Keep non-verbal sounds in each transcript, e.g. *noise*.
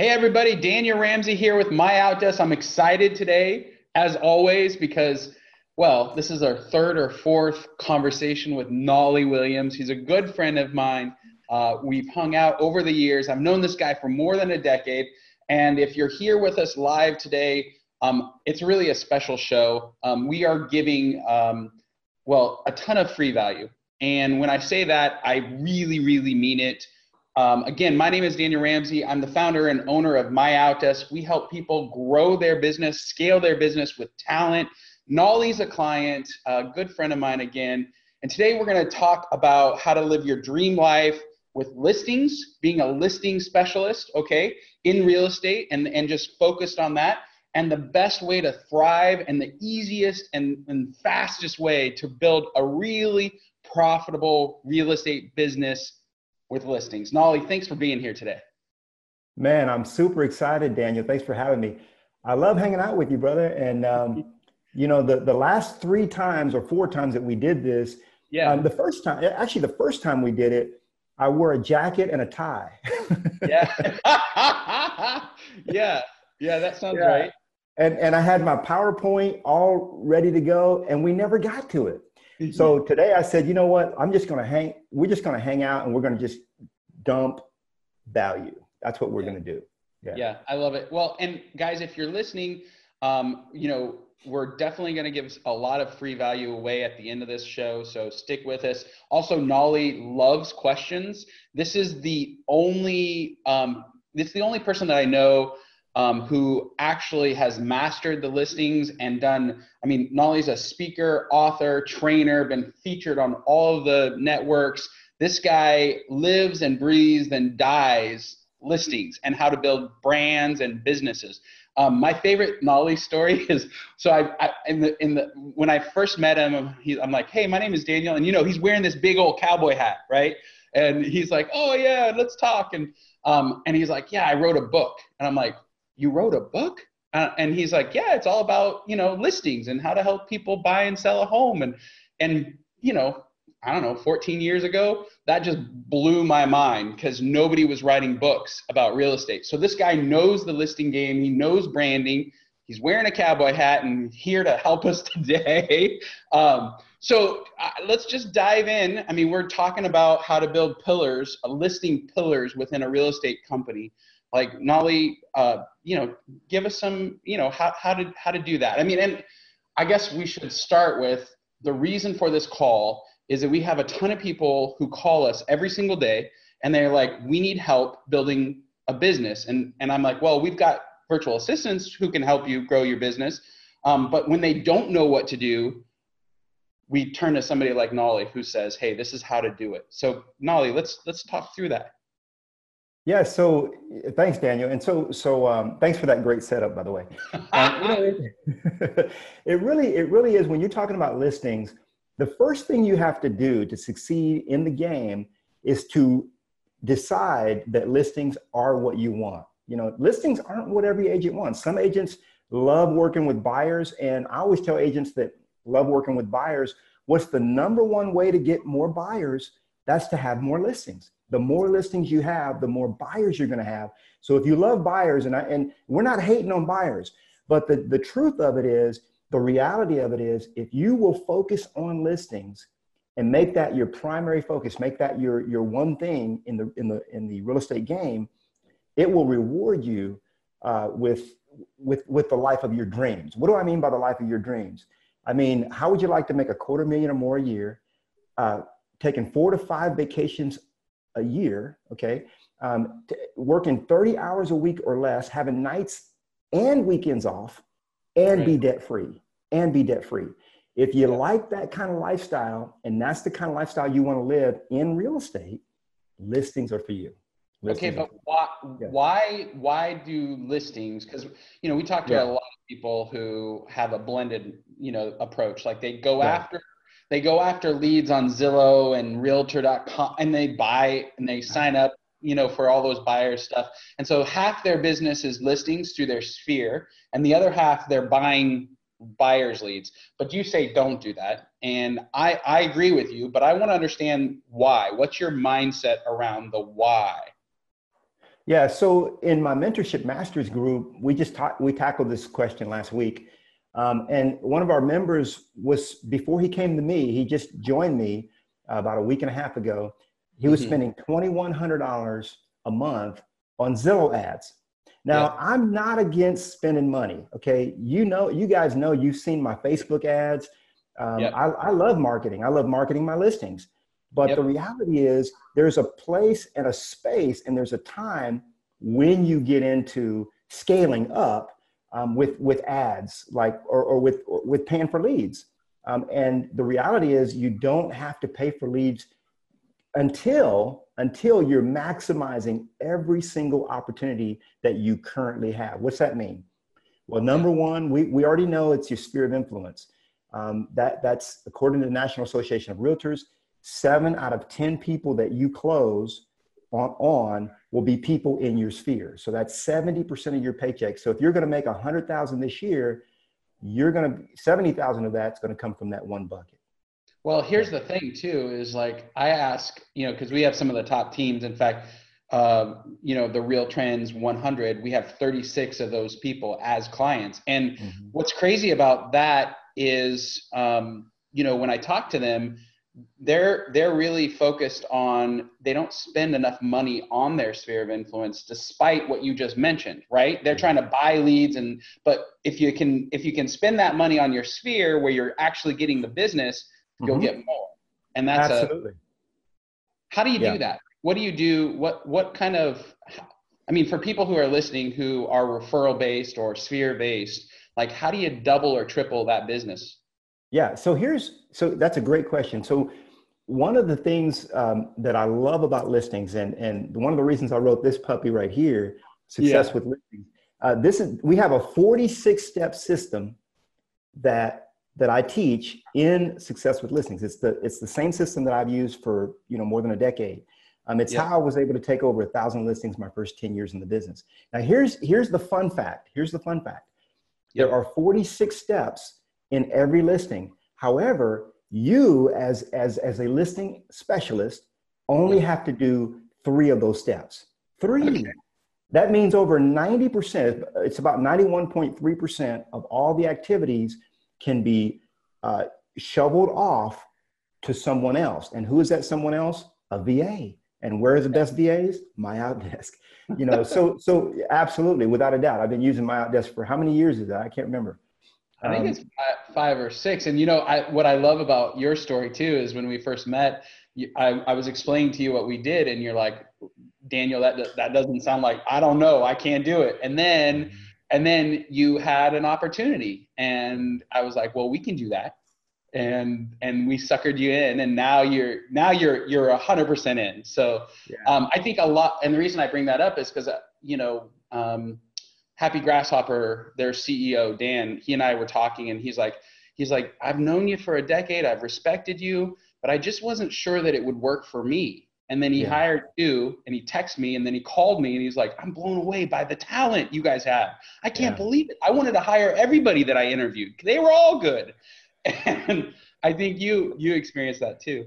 Hey, everybody, Daniel Ramsey here with My Outdesk. I'm excited today, as always, because, well, this is our third or fourth conversation with Knolly Williams. He's a good friend of mine. Uh, we've hung out over the years. I've known this guy for more than a decade. And if you're here with us live today, um, it's really a special show. Um, we are giving, um, well, a ton of free value. And when I say that, I really, really mean it. Um, again, my name is Daniel Ramsey. I'm the founder and owner of My Outdesk. We help people grow their business, scale their business with talent. Knolly's a client, a good friend of mine again. And today we're going to talk about how to live your dream life with listings, being a listing specialist, okay, in real estate and, and just focused on that. And the best way to thrive and the easiest and, and fastest way to build a really profitable real estate business with listings. Knolly, thanks for being here today. Man, I'm super excited, Daniel. Thanks for having me. I love hanging out with you, brother. And um, *laughs* you know, the the last three times or four times that we did this, yeah. Um, the first time, actually, the first time we did it, I wore a jacket and a tie. yeah. *laughs* yeah. Yeah. That sounds yeah. right. And and I had my PowerPoint all ready to go, and we never got to it so today I said, you know what? I'm just going to hang, we're just going to hang out and we're going to just dump value. That's what we're yeah. going to do. Yeah. yeah, I love it. Well, and guys, if you're listening, um, you know, we're definitely going to give a lot of free value away at the end of this show. So stick with us. Also, Knolly loves questions. This is the only, um, this is the only person that I know um, who actually has mastered the listings and done. I mean, Knolly's a speaker, author, trainer, been featured on all of the networks. This guy lives and breathes and dies listings and how to build brands and businesses. Um, my favorite Knolly story *laughs* is so I, I, in the in the when I first met him, he, I'm like, hey, my name is Daniel, and you know he's wearing this big old cowboy hat, right? And he's like, oh yeah, let's talk, and um, and he's like, yeah, I wrote a book, and I'm like, you wrote a book? Uh, and he's like, yeah, it's all about, you know, listings and how to help people buy and sell a home. And, and, you know, I don't know, 14 years ago, that just blew my mind because nobody was writing books about real estate. So this guy knows the listing game. He knows branding. He's wearing a cowboy hat and here to help us *laughs* today. Um, so uh, let's just dive in. I mean, we're talking about how to build pillars, uh, listing pillars within a real estate company like Knolly, uh, you know, give us some, you know, how, how to, how to do that. I mean, and I guess we should start with the reason for this call is that we have a ton of people who call us every single day and they're like, we need help building a business. And, and I'm like, well, we've got virtual assistants who can help you grow your business. Um, but when they don't know what to do, we turn to somebody like Knolly who says, hey, this is how to do it. So Knolly, let's, let's talk through that. Yeah. So thanks, Daniel. And so, so um, thanks for that great setup, by the way. Um, *laughs* it really, it really is when you're talking about listings. The first thing you have to do to succeed in the game is to decide that listings are what you want. You know, listings aren't what every agent wants. Some agents love working with buyers, and I always tell agents that love working with buyers. What's the number one way to get more buyers? That's to have more listings the more listings you have, the more buyers you're going to have. So if you love buyers, and I, and we're not hating on buyers, but the, the truth of it is, the reality of it is, if you will focus on listings and make that your primary focus, make that your your one thing in the in the in the real estate game, it will reward you uh, with with with the life of your dreams. What do I mean by the life of your dreams? I mean, how would you like to make a quarter million or more a year? Uh, taking four to five vacations a year, okay, um, working 30 hours a week or less, having nights and weekends off, and right. be debt free, and be debt free. If you like that kind of lifestyle, and that's the kind of lifestyle you want to live in real estate, listings are for you. Okay, but why yeah. why why do listings? Because you know we talked to yeah. a lot of people who have a blended you know approach. Like they go after they go after leads on Zillow and Realtor.com, and they buy and they sign up you know for all those buyers stuff. And so half their business is listings through their sphere, and the other half they're buying buyers leads but you say don't do that and i i agree with you but i want to understand why what's your mindset around the why yeah. So in my mentorship masters group, we just ta- we tackled this question last week, um, and one of our members was before he came to me, he just joined me uh, about a week and a half ago. He was mm-hmm. spending twenty one hundred dollars a month on Zillow ads. Now, yeah. I'm not against spending money. Okay, you know, you guys know you've seen my Facebook ads. Um, yep. I, I love marketing. I love marketing my listings. But yep. the reality is, there's a place and a space, and there's a time when you get into scaling up um, with with ads, like or, or with or with paying for leads. Um, and the reality is, you don't have to pay for leads until until you're maximizing every single opportunity that you currently have. What's that mean? Well, number one, we, we already know it's your sphere of influence. Um, that that's according to the National Association of Realtors seven out of 10 people that you close on, on will be people in your sphere. So that's 70% of your paycheck. So if you're going to make a hundred thousand this year, you're going to 70,000 of that's going to come from that one bucket. Well, here's the thing too, is like I ask, you know, cause we have some of the top teams. In fact, uh, you know, the Real Trends 100, we have 36 of those people as clients. And mm-hmm. what's crazy about that is, um, you know, when I talk to them, they're they're really focused on they don't spend enough money on their sphere of influence despite what you just mentioned right? They're trying to buy leads and but if you can if you can spend that money on your sphere where you're actually getting the business you'll mm-hmm. get more. And that's absolutely. A, how do you yeah. do that? What do you do? What what kind of i mean for people who are listening who are referral based or sphere based like how do you double or triple that business yeah. So here's so that's a great question. So one of the things um, that I love about listings, and and one of the reasons I wrote this puppy right here, success yeah. with listings. Uh, this is we have a 46 step system that that I teach in success with listings. It's the it's the same system that I've used for you know more than a decade. Um, it's yeah. how I was able to take over a thousand listings my first 10 years in the business. Now here's here's the fun fact. Here's the fun fact. There are 46 steps in every listing. However, you as, as, as a listing specialist only have to do three of those steps. Three. Okay. That means over 90%, it's about 91.3% of all the activities can be uh, shoveled off to someone else. And who is that someone else? A VA. And where is the best VAs? My Outdesk. You know, so so absolutely, without a doubt. I've been using my Outdesk for how many years is that? I can't remember. I think um, it's five, or six. And you know, I, what I love about your story too is when we first met, I, I was explaining to you what we did, and you're like, Daniel, that that doesn't sound like I don't know, I can't do it. And then, mm-hmm. and then you had an opportunity, and I was like, well, we can do that, and and we suckered you in, and now you're now you're you're a hundred percent in. So yeah. um, I think a lot, and the reason I bring that up is because uh, you know. Um, Happy Grasshopper, their CEO Dan, he and I were talking, and he's like, he's like, I've known you for a decade, I've respected you, but I just wasn't sure that it would work for me. And then he yeah. hired you, and he texted me, and then he called me, and he's like, I'm blown away by the talent you guys have. I can't yeah. believe it. I wanted to hire everybody that I interviewed. They were all good, *laughs* and I think you you experienced that too.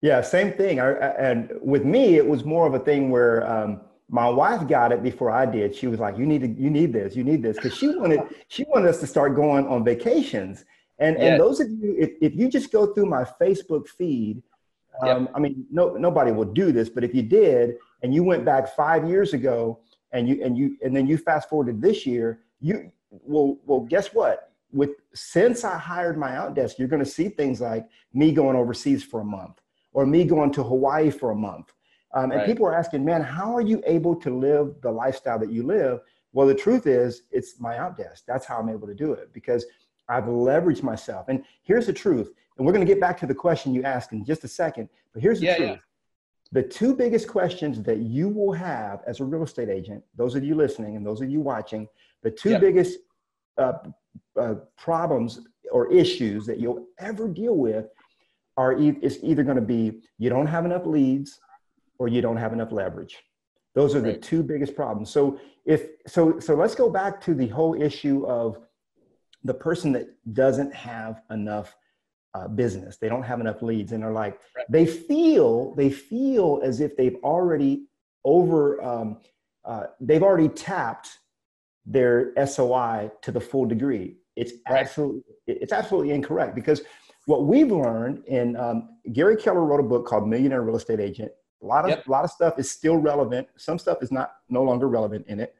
Yeah, same thing. I, and with me, it was more of a thing where. Um, my wife got it before I did. She was like, "You need to, you need this, you need this," because she wanted, she wanted us to start going on vacations. And yes. and those of you, if, if you just go through my Facebook feed, um, yep. I mean, no nobody will do this, but if you did, and you went back five years ago, and you and you and then you fast forwarded this year, you well, well, guess what? With since I hired my outdesk, you're going to see things like me going overseas for a month, or me going to Hawaii for a month um, and right. people are asking, man, how are you able to live the lifestyle that you live? Well, the truth is, it's my outdesk. That's how I'm able to do it because I've leveraged myself. And here's the truth. And we're going to get back to the question you asked in just a second. But here's the yeah, truth. Yeah. the two biggest questions that you will have as a real estate agent, those of you listening and those of you watching, the two yep. biggest uh, uh, problems or issues that you'll ever deal with are e- is either going to be you don't have enough leads or you don't have enough leverage. Those are right. the two biggest problems. So if so, so let's go back to the whole issue of the person that doesn't have enough uh, business. They don't have enough leads, and they're like right. they feel they feel as if they've already over um, uh, they've already tapped their SOI to the full degree. It's right. absolutely it's absolutely incorrect because what we've learned in um, Gary Keller wrote a book called Millionaire Real Estate Agent. A lot of yep. a lot of stuff is still relevant. Some stuff is not no longer relevant in it.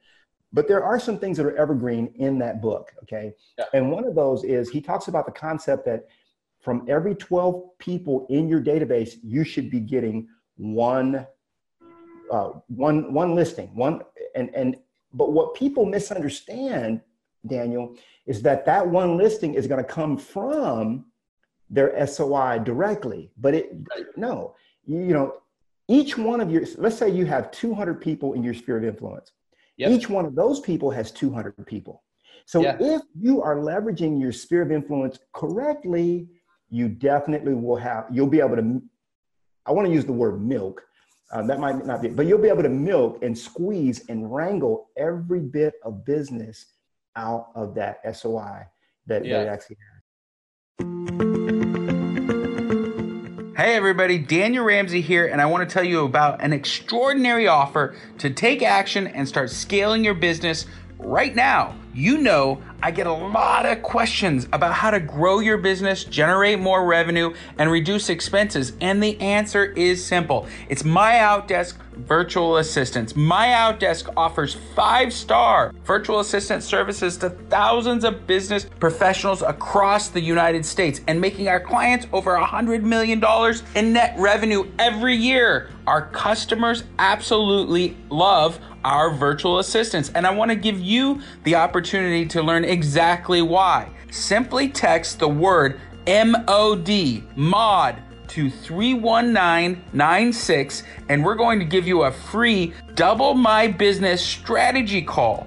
But there are some things that are evergreen in that book, okay? And one of those is he talks about the concept that from every 12 people in your database, you should be getting one, uh, one, one listing, one, and, and, but what people misunderstand, Daniel, is that that one listing is going to come from their SOI directly. But it, no, you, you know, each one of your, let's say you have 200 people in your sphere of influence. Yep. Each one of those people has 200 people. So yeah. if you are leveraging your sphere of influence correctly, you definitely will have, you'll be able to, I want to use the word milk. Uh, that might not be, but you'll be able to milk and squeeze and wrangle every bit of business out of that SOI that, yeah. that it actually Hey everybody, Daniel Ramsey here, and I want to tell you about an extraordinary offer to take action and start scaling your business right now. You know, I get a lot of questions about how to grow your business, generate more revenue, and reduce expenses. And the answer is simple it's My Outdesk Virtual Assistants. My Outdesk offers five star virtual assistant services to thousands of business professionals across the United States and making our clients over $100 million in net revenue every year. Our customers absolutely love our virtual assistants. And I want to give you the opportunity to learn exactly why. Simply text the word MOD, MOD, to 31996, and we're going to give you a free double my business strategy call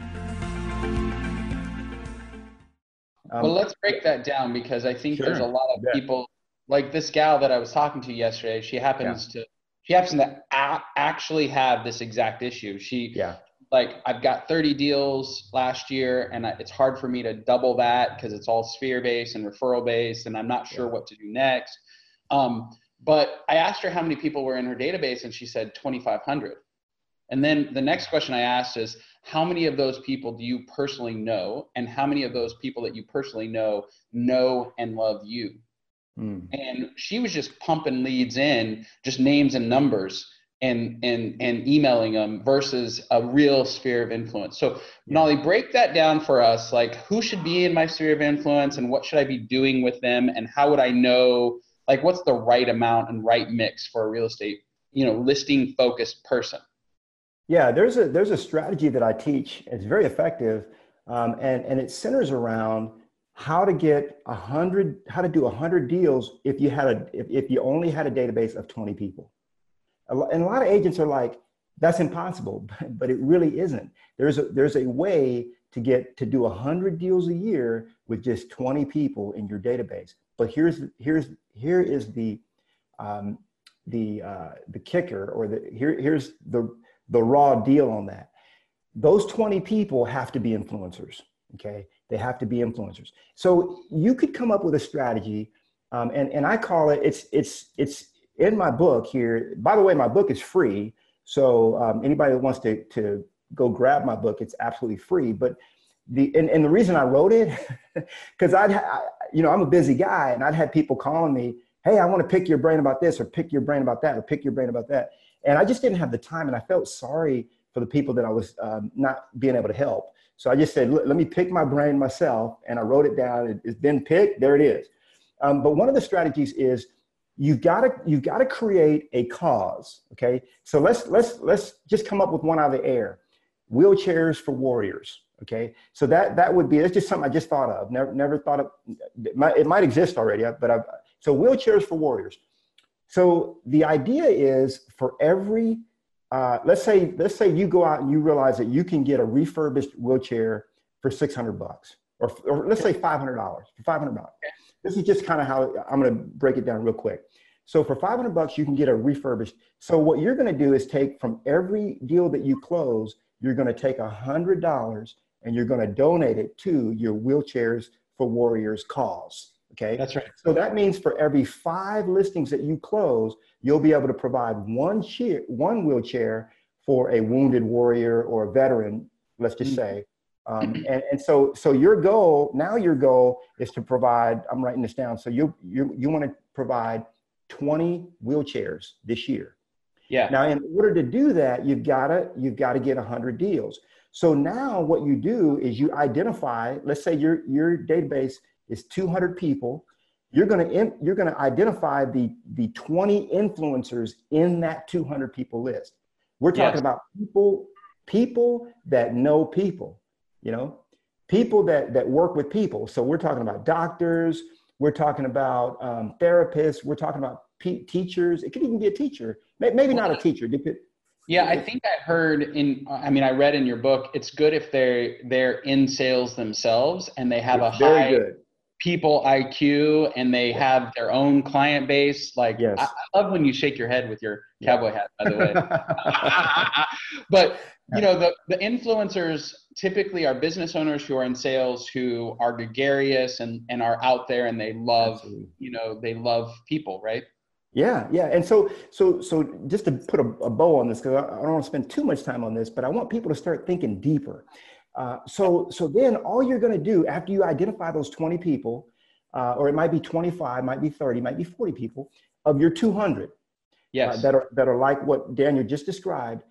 Um, well, let's break that down because I think sure. there's a lot of yeah. people like this gal that I was talking to yesterday. She happens yeah. to she happens to a- actually have this exact issue. She yeah. Like I've got 30 deals last year, and it's hard for me to double that because it's all sphere based and referral based, and I'm not sure yeah. what to do next. Um, but I asked her how many people were in her database, and she said 2,500. And then the next question I asked is, how many of those people do you personally know and how many of those people that you personally know know and love you? Mm. and she was just pumping leads in just names and numbers and and and emailing them versus a real sphere of influence. So knolly break that down for us. Like who should be in my sphere of influence and what should i be doing with them and how would i know like what's the right amount and right mix for a real estate you know listing focused person yeah, there's a there's a strategy that I teach. It's very effective, um, and and it centers around how to get a hundred how to do a hundred deals if you had a if, if you only had a database of 20 people. And a lot of agents are like, that's impossible, *laughs* but, it really isn't. There's a there's a way to get to do a hundred deals a year with just 20 people in your database. But here's here's here is the um, the uh, the kicker or the here here's the the raw deal on that. Those 20 people have to be influencers. Okay. they have to be influencers. So you could come up with a strategy, um, and and I call it it's it's it's in my book here. By the way, my book is free, so um, anybody that wants to to go grab my book, it's absolutely free. But the and, and the reason I wrote it *laughs* because I'd I, you know I'm a busy guy, and I'd had people calling me, hey, I want to pick your brain about this, or pick your brain about that, or pick your brain about that, and I just didn't have the time, and I felt sorry for the people that I was um, not being able to help. So I just said, let me pick my brain myself. And I wrote it down. It's been picked. There it is. Um, but one of the strategies is you've got to you've got to create a cause. Okay. So let's let's let's just come up with one out of the air. Wheelchairs for warriors. Okay. So that that would be that's just something I just thought of. Never never thought of. It might, it might exist already, but I've so wheelchairs for warriors. So the idea is for every uh, let's say let's say you go out and you realize that you can get a refurbished wheelchair for 600 bucks or, or let's say $500 for 500 bucks. This is just kind of how i'm going to break it down real quick. So for 500 bucks you can get a refurbished so what you're going to do is take from every deal that you close you're going to take $100 and you're going to donate it to your wheelchairs for warriors cause okay that's right so that means for every five listings that you close you'll be able to provide one chair, one wheelchair for a wounded warrior or a veteran, let's just mm-hmm. say. Um, and, and so, so your goal now, your goal is to provide. I'm writing this down. So you you you want to provide 20 wheelchairs this year. Yeah. Now, in order to do that, you've got to you've got to get 100 deals. So now, what you do is you identify. Let's say your your database is 200 people. You're going to you're going to identify the the 20 influencers in that 200 people list. We're talking yes. about people people that know people you know? People that that work with people. So we're talking about doctors we're talking about um, therapists we're talking about teachers. It could even be a teacher. Maybe not a teacher. Yeah i think i heard in i mean i read in your book it's good if they're they're in sales themselves and they have it's a high good people IQ and they have their own client base. Like yes. I, I, love when you shake your head with your cowboy hat, by the way. *laughs* but you know, the, the influencers typically are business owners who are in sales who are gregarious and, and are out there and they love, Absolutely. you know, they love people, right? Yeah, yeah. And so, so, so just to put a, a bow on this, because I, I don't want to spend too much time on this, but I want people to start thinking deeper. Uh, so, so then all you're going to do after you identify those 20 people, uh, or it might be 25, might be 30, might be 40 people of your 200 uh, yes. uh, that, are, that are like what Daniel just described,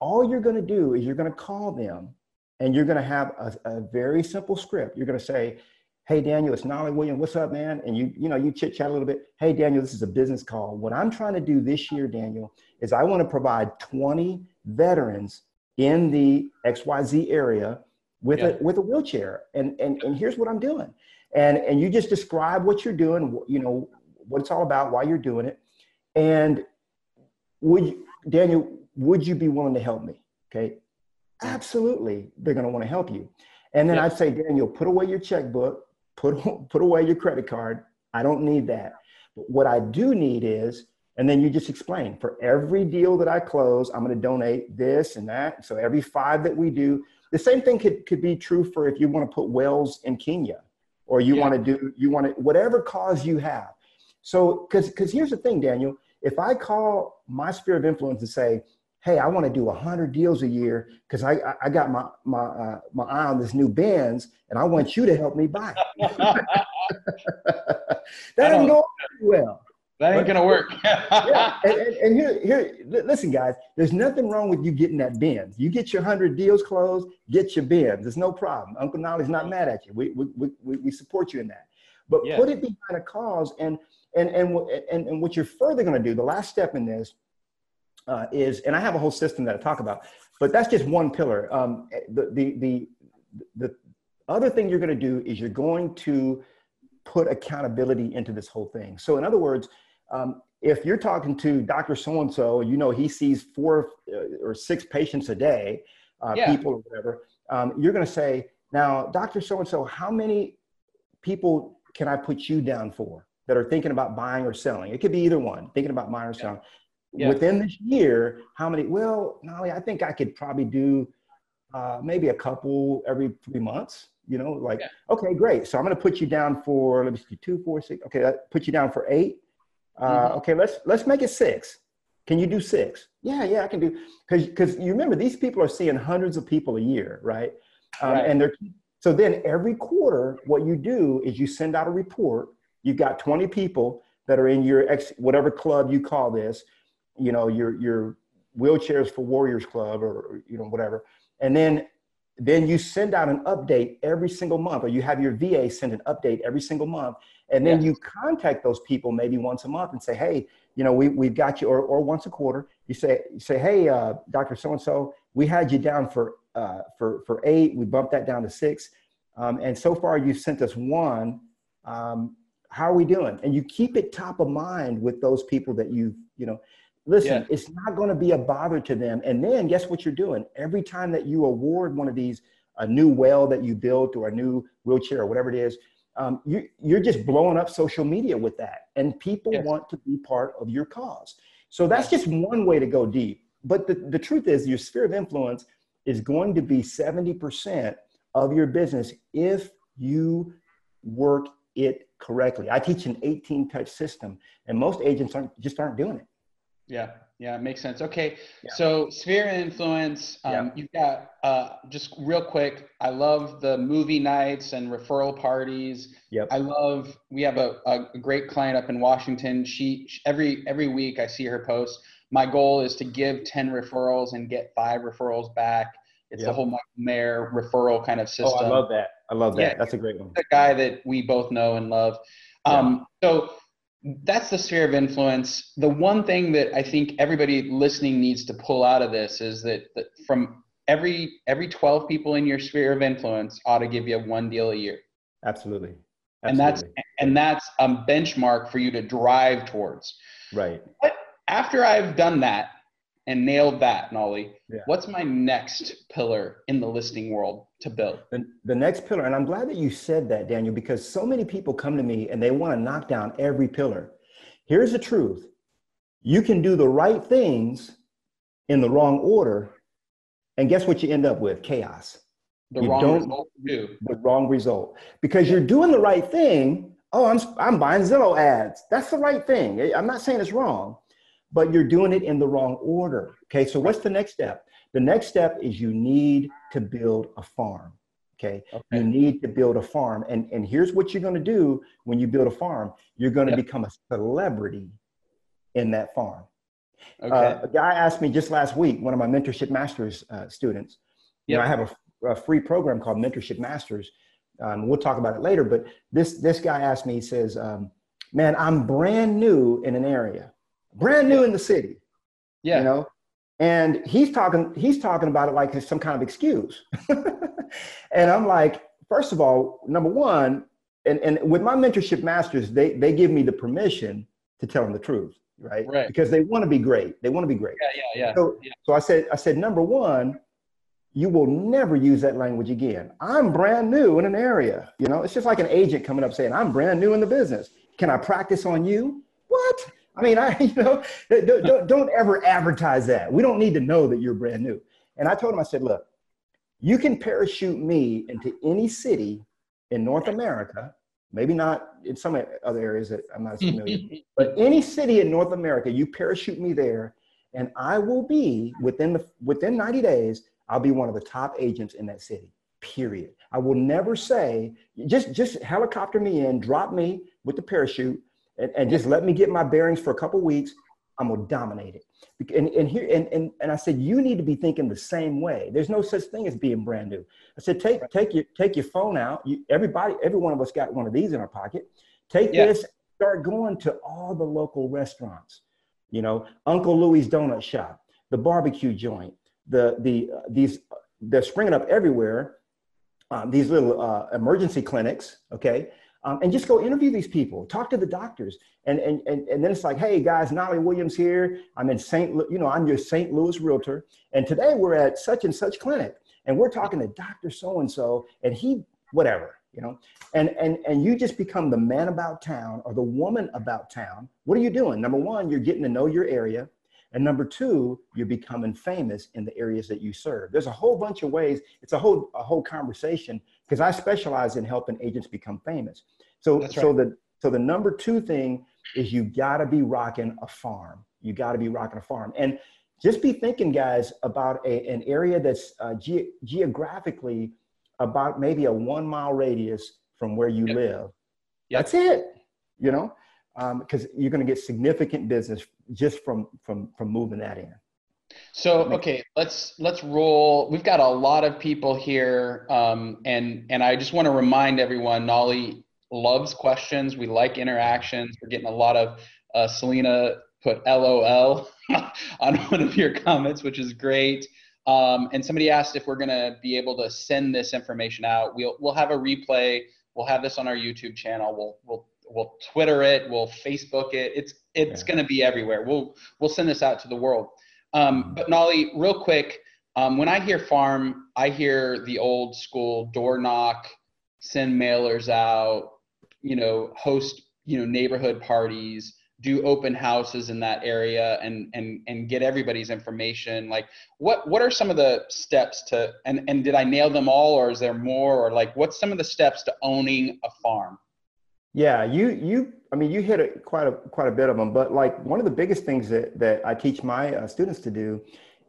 all you're going to do is you're going to call them and you're going to have a, a very simple script. You're going to say, Hey, Daniel, it's Knolly Williams. What's up, man? And you, you know, you chit chat a little bit. Hey, Daniel, this is a business call. What I'm trying to do this year, Daniel, is I want to provide 20 veterans in the XYZ area with yeah. a with a wheelchair. And, and and here's what I'm doing. And and you just describe what you're doing, you know, what it's all about, why you're doing it. And would you, Daniel, would you be willing to help me? Okay. Absolutely, they're going to want to help you. And then yeah. I'd say, Daniel, put away your checkbook, put *laughs* put away your credit card. I don't need that. But what I do need is and then you just explain for every deal that I close, I'm going to donate this and that. So every five that we do, the same thing could, could be true for if you want to put wells in Kenya or you yeah. want to do, you want to, whatever cause you have. So, because because here's the thing, Daniel, if I call my sphere of influence and say, hey, I want to do 100 deals a year because I, I, I, got my, my, uh, my eye on this new Benz and I want you to help me buy it. *laughs* *laughs* that doesn't go well. That ain't gonna work. *laughs* yeah, and, and, and, here, here, listen, guys. There's nothing wrong with you getting that Benz. You get your hundred deals closed, get your Benz. There's no problem. Uncle Knolly's not mad at you. We we, we, we support you in that. But yeah. put it behind a cause, and and and and, and what you're further gonna do. The last step in this uh, is, and I have a whole system that I talk about, but that's just one pillar. Um, the the the the other thing you're gonna do is you're going to put accountability into this whole thing. So in other words um, if you're talking to Dr. So and so, you know he sees four uh, or six patients a day, uh, yeah. people or whatever. Um, you're going to say, now, Dr. So and so, how many people can I put you down for that are thinking about buying or selling? It could be either one, thinking about buying or selling. Yeah. Within this year, how many? Well, Knolly, I think I could probably do uh, maybe a couple every three months. You know, like, yeah. okay, great. So I'm going to put you down for, let me see, two, four, six. Okay, that put you down for eight. Uh, mm-hmm. Okay, let's let's make it six. Can you do six? Yeah, yeah, I can do. Because because you remember these people are seeing hundreds of people a year, right? Um, right. And they're so then every quarter, what you do is you send out a report. You've got 20 people that are in your ex whatever club you call this, you know, your your wheelchairs for warriors club or you know whatever, and then then you send out an update every single month, or you have your VA send an update every single month, and then you contact those people maybe once a month and say, hey, you know, we we've got you, or or once a quarter, you say you say, hey, uh, Doctor So and So, we had you down for uh, for for eight, we bumped that down to six, um, and so far you've sent us one. Um, how are we doing? And you keep it top of mind with those people that you you know Listen, yeah. it's not going to be a bother to them. And then guess what you're doing? Every time that you award one of these, a new well that you built or a new wheelchair or whatever it is, um, you, you're just blowing up social media with that. And people yes. want to be part of your cause. So that's just one way to go deep. But the, the truth is, your sphere of influence is going to be 70% of your business if you work it correctly. I teach an 18 touch system, and most agents aren't, just aren't doing it. Yeah, yeah, it makes sense. Okay, yeah. so sphere influence. Um, yeah. You've got uh, just real quick. I love the movie nights and referral parties. Yep. I love. We have a, a great client up in Washington. She, she every every week I see her post. My goal is to give ten referrals and get five referrals back. It's yep. the whole Michael Maher referral kind of system. Oh, I love that. I love that. Yeah, That's a great one. The guy that we both know and love. Um, yeah. So that's the sphere of influence. The one thing that I think everybody listening needs to pull out of this is that, that from every every 12 people in your sphere of influence ought to give you one deal a year. Absolutely. Absolutely. And that's and that's a benchmark for you to drive towards. Right. But after I've done that and nailed that, Knolly, yeah. what's my next pillar in the listing world to build? The, the next pillar, and I'm glad that you said that, Daniel, because so many people come to me and they want to knock down every pillar. Here's the truth you can do the right things in the wrong order, and guess what you end up with? Chaos. The you wrong result. Too. The wrong result. Because you're doing the right thing. Oh, I'm, I'm buying Zillow ads. That's the right thing. I'm not saying it's wrong, but you're doing it in the wrong order. Okay, so what's the next step? The next step is you need to build a farm. Okay? okay. You need to build a farm. And, and here's what you're going to do when you build a farm you're going to yep. become a celebrity in that farm. Okay. Uh, a guy asked me just last week, one of my Mentorship Masters uh, students. Yep. You know, I have a, a, free program called Mentorship Masters. Um, we'll talk about it later, but this, this guy asked me, he says, um, Man, I'm brand new in an area, brand new yeah. in the city. Yeah. You know, and he's talking, he's talking about it like it's some kind of excuse. *laughs* and I'm like, first of all, number one, and, and with my mentorship masters, they, they give me the permission to tell them the truth, right? Right. Because they want to be great. They want to be great. Yeah, yeah, yeah. So, yeah. so I said, I said, number one, you will never use that language again. I'm brand new in an area. You know, it's just like an agent coming up saying, I'm brand new in the business. Can I practice on you? What? I mean, I, *laughs* you know, don't, don't, don't ever advertise that. We don't need to know that you're brand new. And I told him, I said, look, you can parachute me into any city in North America, maybe not in some other areas that I'm not as familiar, with, *laughs* but any city in North America, you parachute me there, and I will be within the within 90 days, I'll be one of the top agents in that city. Period. I will never say, just just helicopter me in, drop me with the parachute, and, and just let me get my bearings for a couple weeks. I'm gonna dominate it. And, and here and, and, and I said, you need to be thinking the same way. There's no such thing as being brand new. I said, take take your take your phone out. You, everybody, every one of us got one of these in our pocket. Take yeah. this, start going to all the local restaurants. You know, Uncle Louie's Donut Shop, the barbecue joint, the the uh, these they're springing up everywhere. Um, these little uh, emergency clinics, okay, um, and just go interview these people, talk to the doctors. And, and, and, and then it's like, hey guys, Knolly Williams here. I'm in St. You know, I'm your St. Louis realtor. And today we're at such and such clinic and we're talking to Dr. So-and-so and he, whatever, you know, and, and, and you just become the man about town or the woman about town. What are you doing? Number one, you're getting to know your area. And number two, you're becoming famous in the areas that you serve. There's a whole bunch of ways. It's a whole a whole conversation because I specialize in helping agents become famous. So right. so the so the number two thing is you got to be rocking a farm. You got to be rocking a farm. And just be thinking, guys, about a, an area that's uh, ge- geographically about maybe a one mile radius from where you yep. live. Yep. That's it. You know, because um, you're going to get significant business just from from from moving that in. So okay, let's let's roll. We've got a lot of people here, um, and and I just want to remind everyone, Knolly loves questions. We like interactions. We're getting a lot of uh, Selena put LOL *laughs* on one of your comments, which is great. Um, and somebody asked if we're going to be able to send this information out. We'll we'll have a replay. We'll have this on our YouTube channel. We'll we'll we'll Twitter it. We'll Facebook it. It's it's yeah. going to be everywhere. We'll we'll send this out to the world. Um, mm-hmm. but Knolly, real quick, um, when I hear farm, I hear the old school door knock, send mailers out, you know, host you know neighborhood parties do open houses in that area and and and get everybody's information like what what are some of the steps to and and did i nail them all or is there more or like what's some of the steps to owning a farm yeah you you i mean you hit it quite a quite a bit of them but like one of the biggest things that that i teach my uh, students to do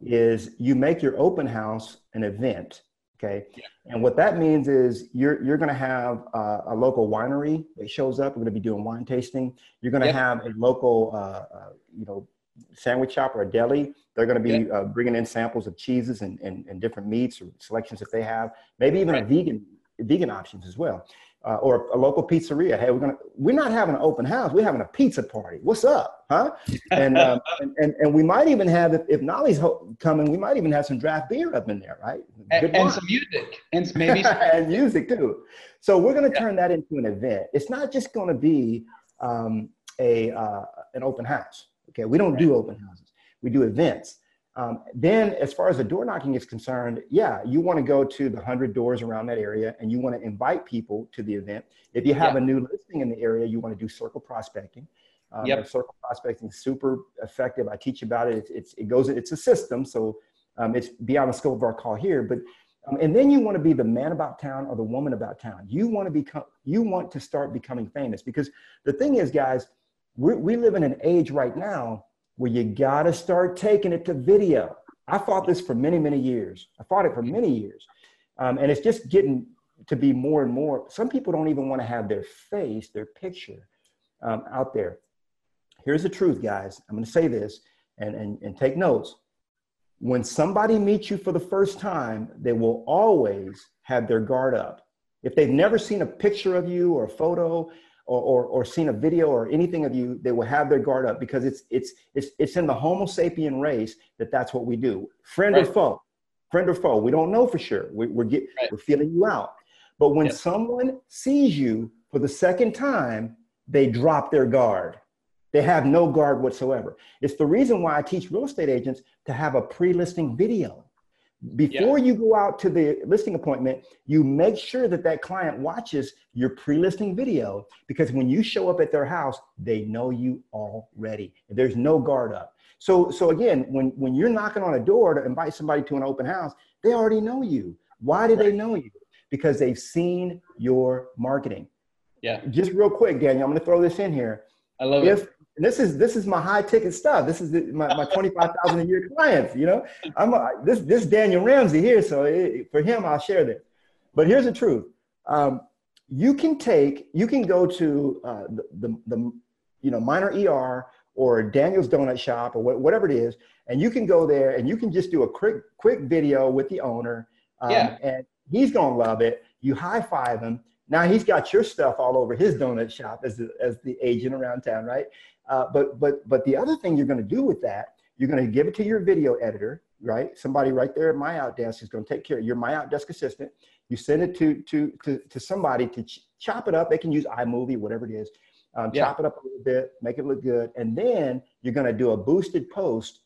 is you make your open house an event Okay. Yeah. And what that means is you're, you're going to have uh, a local winery that shows up. We're going to be doing wine tasting. You're going to have a local, uh, uh, you know, sandwich shop or a deli. They're going to be uh, bringing in samples of cheeses and, and, and, different meats or selections that they have. Maybe even right. a vegan vegan options as well uh, or a local pizzeria. Hey, we're gonna we're not having an open house. We're having a pizza party. What's up, huh? *laughs* And um, and, and, and we might even have if, if Knolly's ho- coming, we might even have some draft beer up in there, right? And, and, some music and *laughs* maybe some- and music too. So we're gonna yeah. turn that into an event. It's not just gonna be um, a uh, an open house. Okay, we don't right. do open houses. We do events. Um, then, as far as the door knocking is concerned, yeah, you want to go to the 100 doors around that area and you want to invite people to the event. If you have yeah. a new listing in the area, you want to do circle prospecting. Um, yep. Circle prospecting is super effective. I teach about it. It's, it's it goes. It's a system, so um, it's beyond the scope of our call here. But um, and then you want to be the man about town or the woman about town. You want to become. You want to start becoming famous because the thing is, guys, we we live in an age right now where you got to start taking it to video. I fought this for many, many years. I fought it for many years. Um, and it's just getting to be more and more. Some people don't even want to have their face, their picture um, out there. Here's the truth, guys. I'm going to say this and, and, and take notes. When somebody meets you for the first time, they will always have their guard up. If they've never seen a picture of you or a photo, or, or, or seen a video or anything of you, they will have their guard up because it's, it's, it's, it's in the Homo sapien race that that's what we do. Friend right. or foe, friend or foe, we don't know for sure. We, we're, get, right. we're feeling you out. But when yes. someone sees you for the second time, they drop their guard. They have no guard whatsoever. It's the reason why I teach real estate agents to have a pre listing video. Before yeah. you go out to the listing appointment, you make sure that that client watches your pre-listing video because when you show up at their house, they know you already. There's no guard up. So, so again, when, when you're knocking on a door to invite somebody to an open house, they already know you. Why do right. they know you? Because they've seen your marketing. Yeah. Just real quick, Daniel, I'm going to throw this in here. I love if, it and this is this is my high ticket stuff. This is the, my, my twenty five thousand a year clients. You know, I'm a, this this Daniel Ramsey here, so it, for him I'll share this. But here's the truth: um, you can take you can go to uh, the, the, the you know minor ER or Daniel's Donut Shop or wh- whatever it is, and you can go there and you can just do a quick quick video with the owner, um, yeah. and he's gonna love it. You high five him. Now he's got your stuff all over his donut shop as the, as the agent around town, right? Uh, but but but the other thing you're going to do with that, you're going to give it to your video editor, right? Somebody right there at my outdesk is going to take care of your my outdesk assistant. You send it to to to, to somebody to ch- chop it up. They can use iMovie, whatever it is. Um, yeah. Chop it up a little bit, make it look good, and then you're going to do a boosted post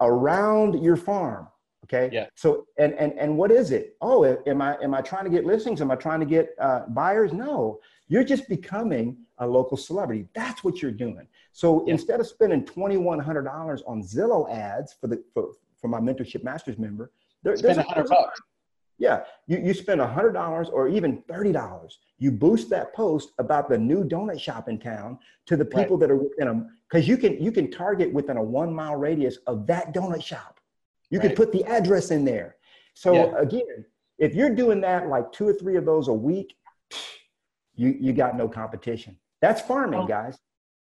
around your farm. Okay. Yeah. So and and and what is it? Oh, am I am I trying to get listings? Am I trying to get uh, buyers? No, you're just becoming a local celebrity. That's what you're doing. So yeah. instead of spending $2,100 on Zillow ads for the for, for my mentorship masters member, there, spend a hundred bucks. Yeah, you, you spend $100 or even $30. You boost that post about the new donut shop in town to the people right. that are within them, because you can you can target within a one mile radius of that donut shop. You right. can put the address in there. So yeah. again, if you're doing that like two or three of those a week, you you got no competition. That's farming, guys.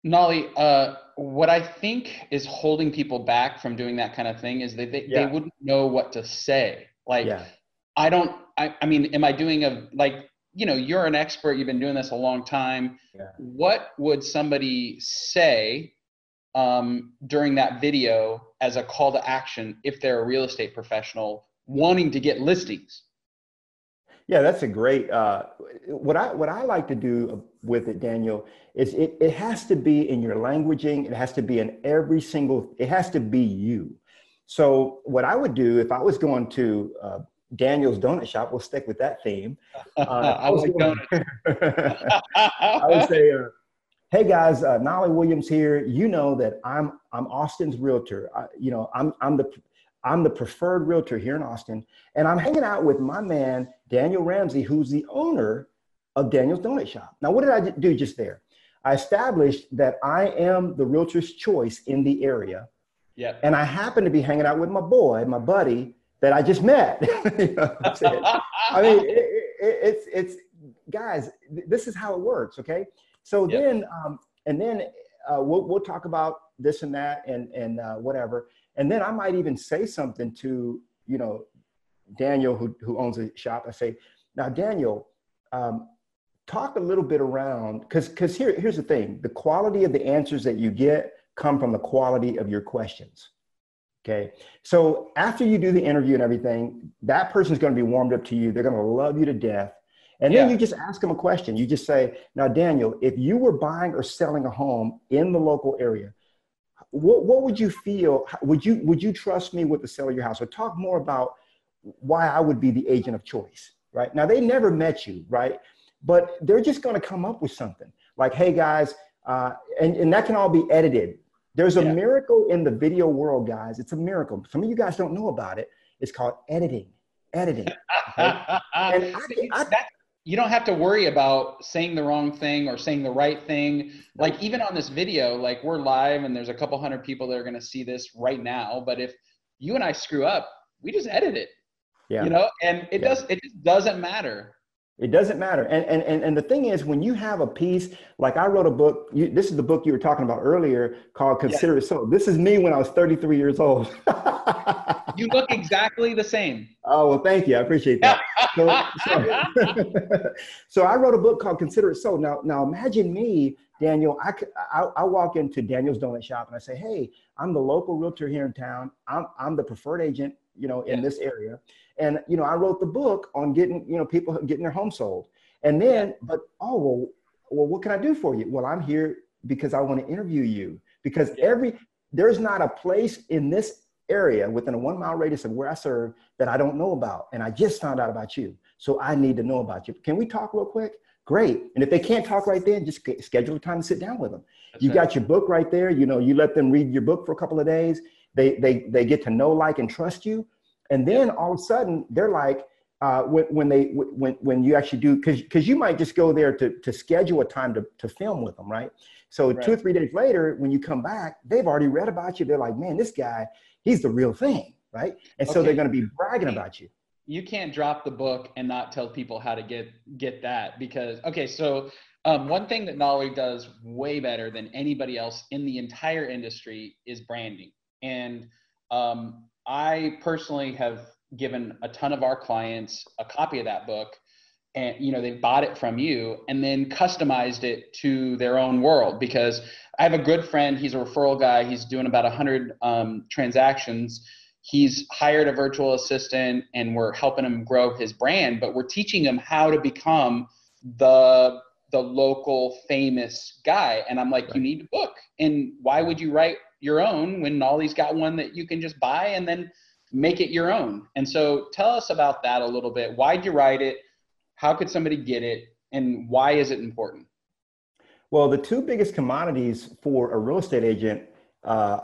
Knolly, uh, what I think is holding people back from doing that kind of thing is that they, yeah. they wouldn't know what to say. Like, yeah. I don't, I, I mean, am I doing a, like, you know, you're an expert, you've been doing this a long time. Yeah. What would somebody say um, during that video as a call to action if they're a real estate professional wanting to get listings? Yeah, that's a great. Uh, what I what I like to do with it, Daniel, is it it has to be in your languaging. It has to be in every single. It has to be you. So what I would do if I was going to uh, Daniel's Donut Shop, we'll stick with that theme. *laughs* Uh, I, like going, *laughs* I would say, uh, "Hey guys, uh, Knolly Williams here. You know that I'm I'm Austin's realtor. I, you know I'm I'm the I'm the preferred realtor here in Austin, and I'm hanging out with my man, Daniel Ramsey, who's the owner of Daniel's Donut Shop. Now, what did I do just there? I established that I am the realtor's choice in the area. Yeah. And I happen to be hanging out with my boy, my buddy that I just met. *laughs* you know I mean, it, it, it's, it's, guys, this is how it works. Okay. So yep. then, um, and then uh, we'll, we'll talk about this and that and, and uh, whatever. And then I might even say something to, you know, Daniel, who, who owns a shop. I say, now, Daniel, um, talk a little bit around, because because here, here's the thing the quality of the answers that you get come from the quality of your questions. Okay. So after you do the interview and everything, that person's going to be warmed up to you. They're going to love you to death. And then yeah. you just ask them a question. You just say, Now, Daniel, if you were buying or selling a home in the local area, what, what would you feel? Would you would you trust me with the sale of your house? Or talk more about why I would be the agent of choice, right? Now they never met you, right? But they're just going to come up with something like, "Hey guys," uh, and and that can all be edited. There's a yeah. miracle in the video world, guys. It's a miracle. Some of you guys don't know about it. It's called editing. Editing. Okay? *laughs* and I, I, you don't have to worry about saying the wrong thing or saying the right thing. Like even on this video, like we're live and there's a couple hundred people that are going to see this right now. But if you and I screw up, we just edit it. Yeah. You know, and it yeah. does. It just doesn't matter. It doesn't matter. And, and, and, and the thing is, when you have a piece, like I wrote a book, you, this is the book you were talking about earlier called Consider It So. This is me when I was 33 years old. *laughs* you look exactly the same. Oh, well, thank you. I appreciate that. *laughs* so, so, *laughs* so, I wrote a book called Consider It So. Now, now imagine me, Daniel, I, I, I walk into Daniel's Donut Shop and I say, hey, I'm the local realtor here in town. I'm, I'm the preferred agent, you know, in yeah. this area. And you know, I wrote the book on getting you know people getting their home sold. And then, but oh well, well, what can I do for you? Well, I'm here because I want to interview you. Because every there's not a place in this area within a one mile radius of where I serve that I don't know about. And I just found out about you. So I need to know about you. Can we talk real quick? Great. And if they can't talk right then, just schedule a time to sit down with them. That's you right. got your book right there. You know, you let them read your book for a couple of days. They, they, they get to know, like, and trust you. And then all of a sudden, they're like, uh, when, when they when when you actually do because because you might just go there to to schedule a time to to film with them, right? So right. two or three days later, when you come back, they've already read about you. They're like, man, this guy, he's the real thing, right? And okay. so they're going to be bragging about you. You can't drop the book and not tell people how to get get that because okay, so um, one thing that Knolly does way better than anybody else in the entire industry is branding. And um, I personally have given a ton of our clients a copy of that book and you know they bought it from you and then customized it to their own world because i have a good friend he's a referral guy he's doing about 100 um, transactions he's hired a virtual assistant and we're helping him grow his brand but we're teaching him how to become the the local famous guy and i'm like right. you need a book and why would you write your own when Knolly's got one that you can just buy and then make it your own. And so tell us about that a little bit. Why'd you write it? How could somebody get it? And why is it important? Well, the two biggest commodities for a real estate agent, uh,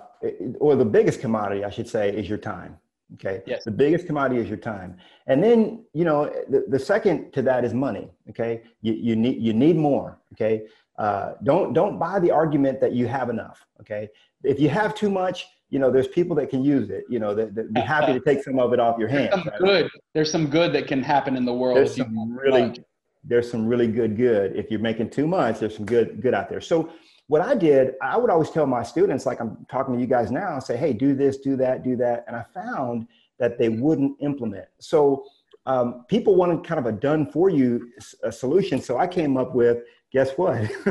or the biggest commodity, I should say, is your time. Okay. Yes. The biggest commodity is your time. And then, you know, the, the second to that is money. Okay. You, you need, you need more. Okay. Uh, don't, don't buy the argument that you have enough. Okay. If you have too much, you know, there's people that can use it, you know, that, that be happy to take some of it off your hands. There's some right? good. There's some good that can happen in the world. There's some really, there's some really good, good. If you're making too much, there's some good, good out there. So what I did, I would always tell my students, like I'm talking to you guys now, say, hey, do this, do that, do that. And I found that they wouldn't implement. So um, people wanted kind of a done for you a solution. So I came up with, guess what? *laughs*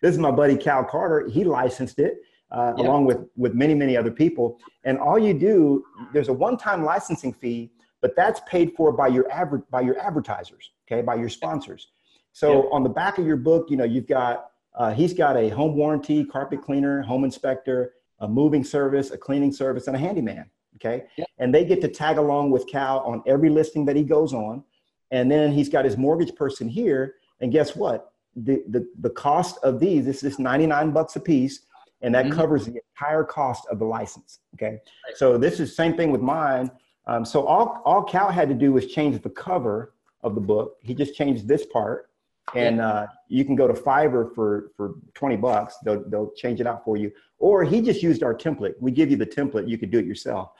this is my buddy Cal Carter. He licensed it. Uh, yeah. along with with many many other people and all you do there's a one-time licensing fee but that's paid for by your average by your advertisers okay by your sponsors so yeah. on the back of your book you know you've got uh, he's got a home warranty, carpet cleaner, home inspector, a moving service, a cleaning service, and a handyman. Okay. And they get to tag along with Cal on every listing that he goes on. And then he's got his mortgage person here. And guess what? The, the, the cost of these, this is 99 bucks a piece. And that mm-hmm. covers the entire cost of the license. Okay. Right. So this is same thing with mine. Um, so all, all Cal had to do was change the cover of the book. He just changed this part and uh, you can go to Fiverr for for 20 bucks. They'll they'll change it out for you. Or he just used our template. We give you the template. You could do it yourself.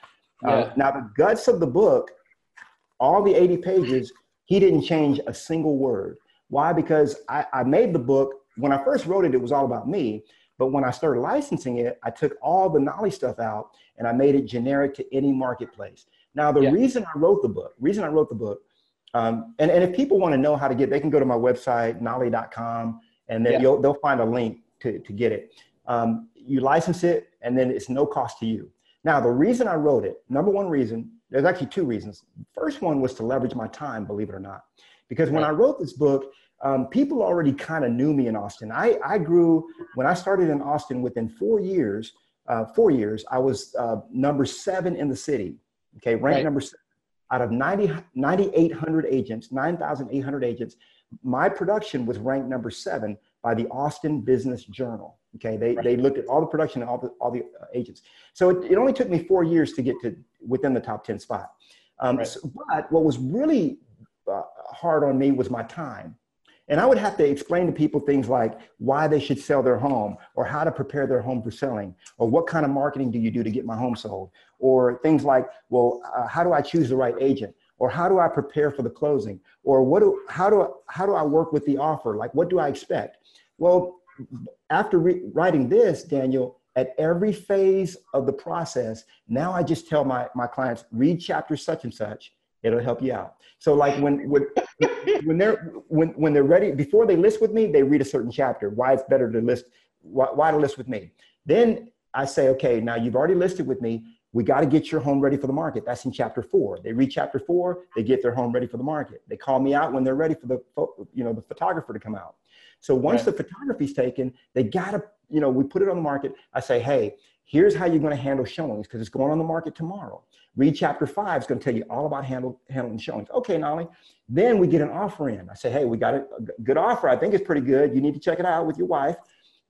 Uh, yeah. Uh, now the guts of the book, all the 80 pages, he didn't change a single word. Why? Because I, I made the book when I first wrote it. It was all about me. But when I started licensing it, I took all the Knolly stuff out and I made it generic to any marketplace. Now the yeah. reason I wrote the book, reason I wrote the book um, and, and if people want to know how to get, they can go to my website, knolly.com, and then yeah. they'll find a link to, to get it. Um, you license it, and then it's no cost to you. Now, the reason I wrote it, number one reason, there's actually two reasons. First one was to leverage my time, believe it or not. Because when right. I wrote this book, um, people already kind of knew me in Austin. I, I grew, when I started in Austin, within four years, uh, four years, I was uh, number seven in the city. Okay, ranked right. number seven out of 90, 9,800 agents, 9,800 agents, my production was ranked number seven by the Austin Business Journal. Okay, they, right. they looked at all the production and all the, all the uh, agents. So it, it only took me four years to get to within the top 10 spot. Um, right. so, but what was really uh, hard on me was my time. And I would have to explain to people things like why they should sell their home or how to prepare their home for selling or what kind of marketing do you do to get my home sold or things like, well, uh, how do I choose the right agent or how do I prepare for the closing or what do, how do, how do I work with the offer? Like, what do I expect? Well, after re- writing this, Daniel, at every phase of the process, now I just tell my, my clients, read chapter such and such it'll help you out. So like when when when they're when when they're ready before they list with me, they read a certain chapter. Why it's better to list why, why to list with me. Then I say, okay, now you've already listed with me. We got to get your home ready for the market. That's in chapter four. They read chapter four, they get their home ready for the market. They call me out when they're ready for the you know the photographer to come out. So once right. the photography's taken, they gotta, you know, we put it on the market. I say, hey, here's how you're going to handle showings because it's going on the market tomorrow. Read chapter five. It's going to tell you all about handle, handling showings. Okay, Knolly. Then we get an offer in. I say, hey, we got a, a good offer. I think it's pretty good. You need to check it out with your wife.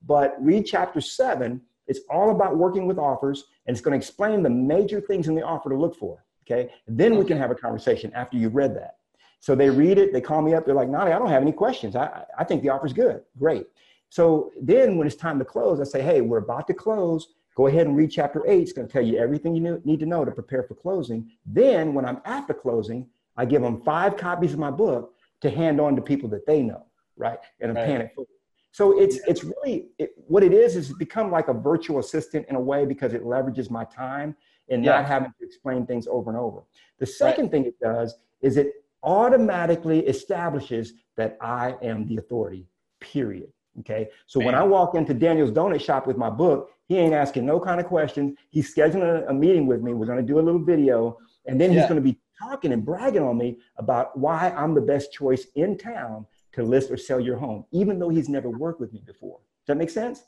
But read chapter seven. It's all about working with offers, and it's going to explain the major things in the offer to look for. Okay. then we can have a conversation after you've read that. So they read it, they call me up, they're like, Knolly, I don't have any questions. I, I think the offer's good. Great. So then when it's time to close, I say, hey, we're about to close. Go ahead and read chapter eight. It's going to tell you everything you need to know to prepare for closing. Then, when I'm at the closing, I give them five copies of my book to hand on to people that they know, right? And I'm right. forward. So it's it's really it, what it is is become like a virtual assistant in a way because it leverages my time and yeah. not having to explain things over and over. The second right. thing it does is it automatically establishes that I am the authority. Period. Okay. So Man. when I walk into Daniel's donut shop with my book, he ain't asking no kind of questions. He's scheduling a, a meeting with me. We're going to do a little video, and then he's going to be talking and bragging on me about why I'm the best choice in town to list or sell your home, even though he's never worked with me before. Does that make sense?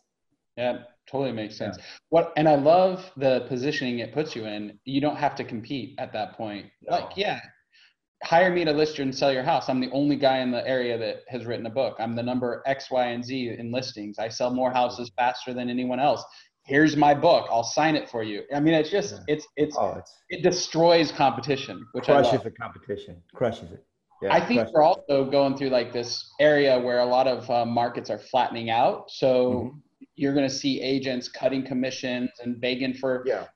Yeah, totally makes sense. Yeah. What and I love the positioning it puts you in. You don't have to compete at that point. No. Like, yeah, hire me to list your and sell your house. I'm the only guy in the area that has written a book. I'm the number X, Y, and Z in listings. I sell more houses faster than anyone else. Here's my book. I'll sign it for you. I mean, it's just yeah. it's it's, oh, it's it destroys competition, which crushes the competition, crushes it. Yeah, I think we're also going through like this area where a lot of uh, markets are flattening out. So mm-hmm. you're going to see agents cutting commissions and begging for yeah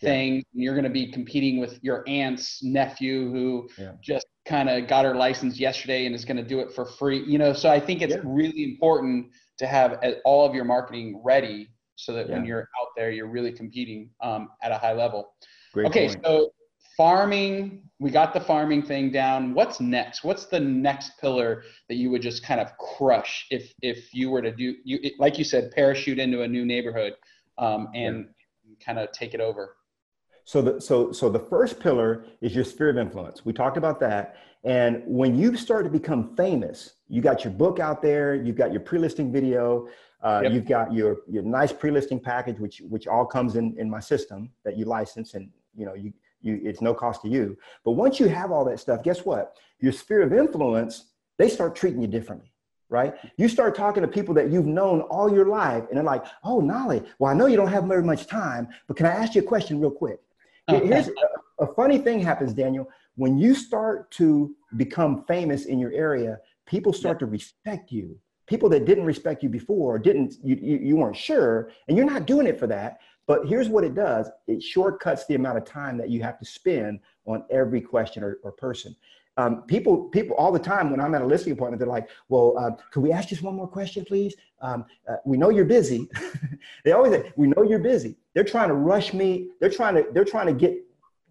thing. Yeah. You're going to be competing with your aunt's nephew who yeah. just kind of got her license yesterday and is going to do it for free. You know, so I think it's yeah. really important to have all of your marketing ready so that when you're out there, you're really competing um, at a high level. Great okay, point. so farming, we got the farming thing down. What's next? What's the next pillar that you would just kind of crush if if you were to do you like you said parachute into a new neighborhood um, and kind of take it over? So the so so the first pillar is your sphere of influence. We talked about that. And when you start to become famous, you got your book out there, you've got your pre-listing video, uh, yep. you've got your your nice pre-listing package, which which all comes in in my system that you license, and you know you you it's no cost to you. But once you have all that stuff, guess what? Your sphere of influence, they start treating you differently right? You start talking to people that you've known all your life, and they're like, "Oh, Knolly, well, I know you don't have very much time, but can I ask you a question real quick?" Here's a, a funny thing happens, Daniel. When you start to become famous in your area, people start yeah. to respect you. People that didn't respect you before, didn't you, you, you weren't sure, and you're not doing it for that. But here's what it does: it shortcuts the amount of time that you have to spend on every question or, or person. Um, people, people all the time when I'm at a listing appointment, they're like, "Well, uh, could we ask just one more question, please? Um, uh, we know you're busy." *laughs* they always say, "We know you're busy." They're trying to rush me. They're trying to they're trying to get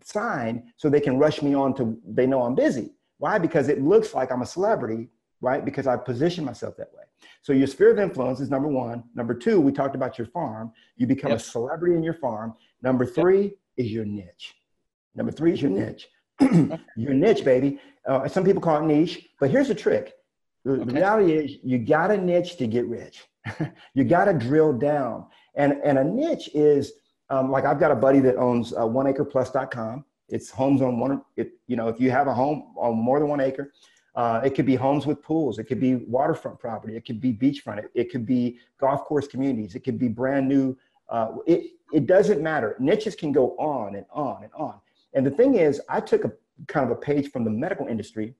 signed so they can rush me on to. They know I'm busy. Why? Because it looks like I'm a celebrity, right? Because I position myself that way. So your sphere of influence is number one. Number two, we talked about your farm. You become yep. a celebrity in your farm. Number three yep. is your niche. Number three is your niche. *clears throat* your niche, baby. Uh, some people call it niche, but here's the trick. The, okay. the reality is you got a niche to get rich. *laughs* you got to drill down. And, and a niche is um, like I've got a buddy that owns uh, oneacreplus.com. It's homes on one, it, you know, if you have a home on more than one acre, uh, it could be homes with pools. It could be waterfront property. It could be beachfront. It, it could be golf course communities. It could be brand new. Uh, it, it doesn't matter. Niches can go on and on and on. And the thing is, I took a kind of a page from the medical industry,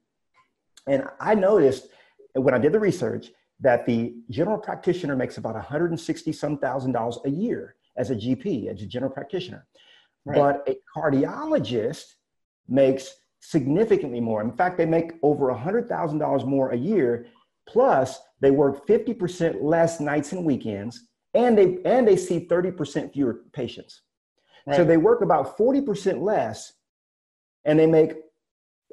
and I noticed when I did the research that the general practitioner makes about 160 some thousand dollars a year as a GP, as a general practitioner. Right. But a cardiologist makes significantly more. In fact, they make over $100,000 more a year. Plus, they work 50% less nights and weekends, and they and they see 30% fewer patients. Right. So they work about 40% less and they make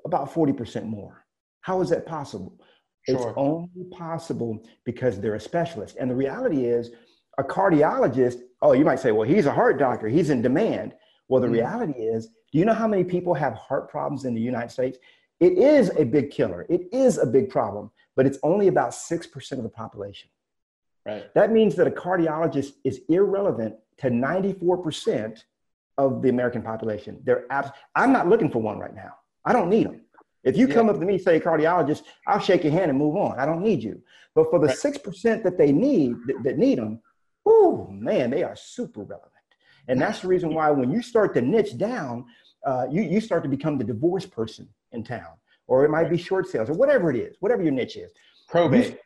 about 40% more. How is that possible? Sure. It's only possible because they're a specialist. And the reality is, a cardiologist, oh, you might say, well, he's a heart doctor, he's in demand. Well, the mm reality is, do you know how many people have heart problems in the United States? It is a big killer, it is a big problem, but it's only about 6% of the population. Right. That means that a cardiologist is irrelevant to 94% of the American population. They're abs- I'm not looking for one right now. I don't need them. If you yeah. come up to me, say cardiologist, I'll shake your hand and move on. I don't need you. But for the six right. percent that they need, that, that need them, oh man, they are super relevant. And that's the reason why when you start to niche down, uh, you, you start to become the divorce person in town, or it might be short sales, or whatever it is, whatever your niche is. Probate.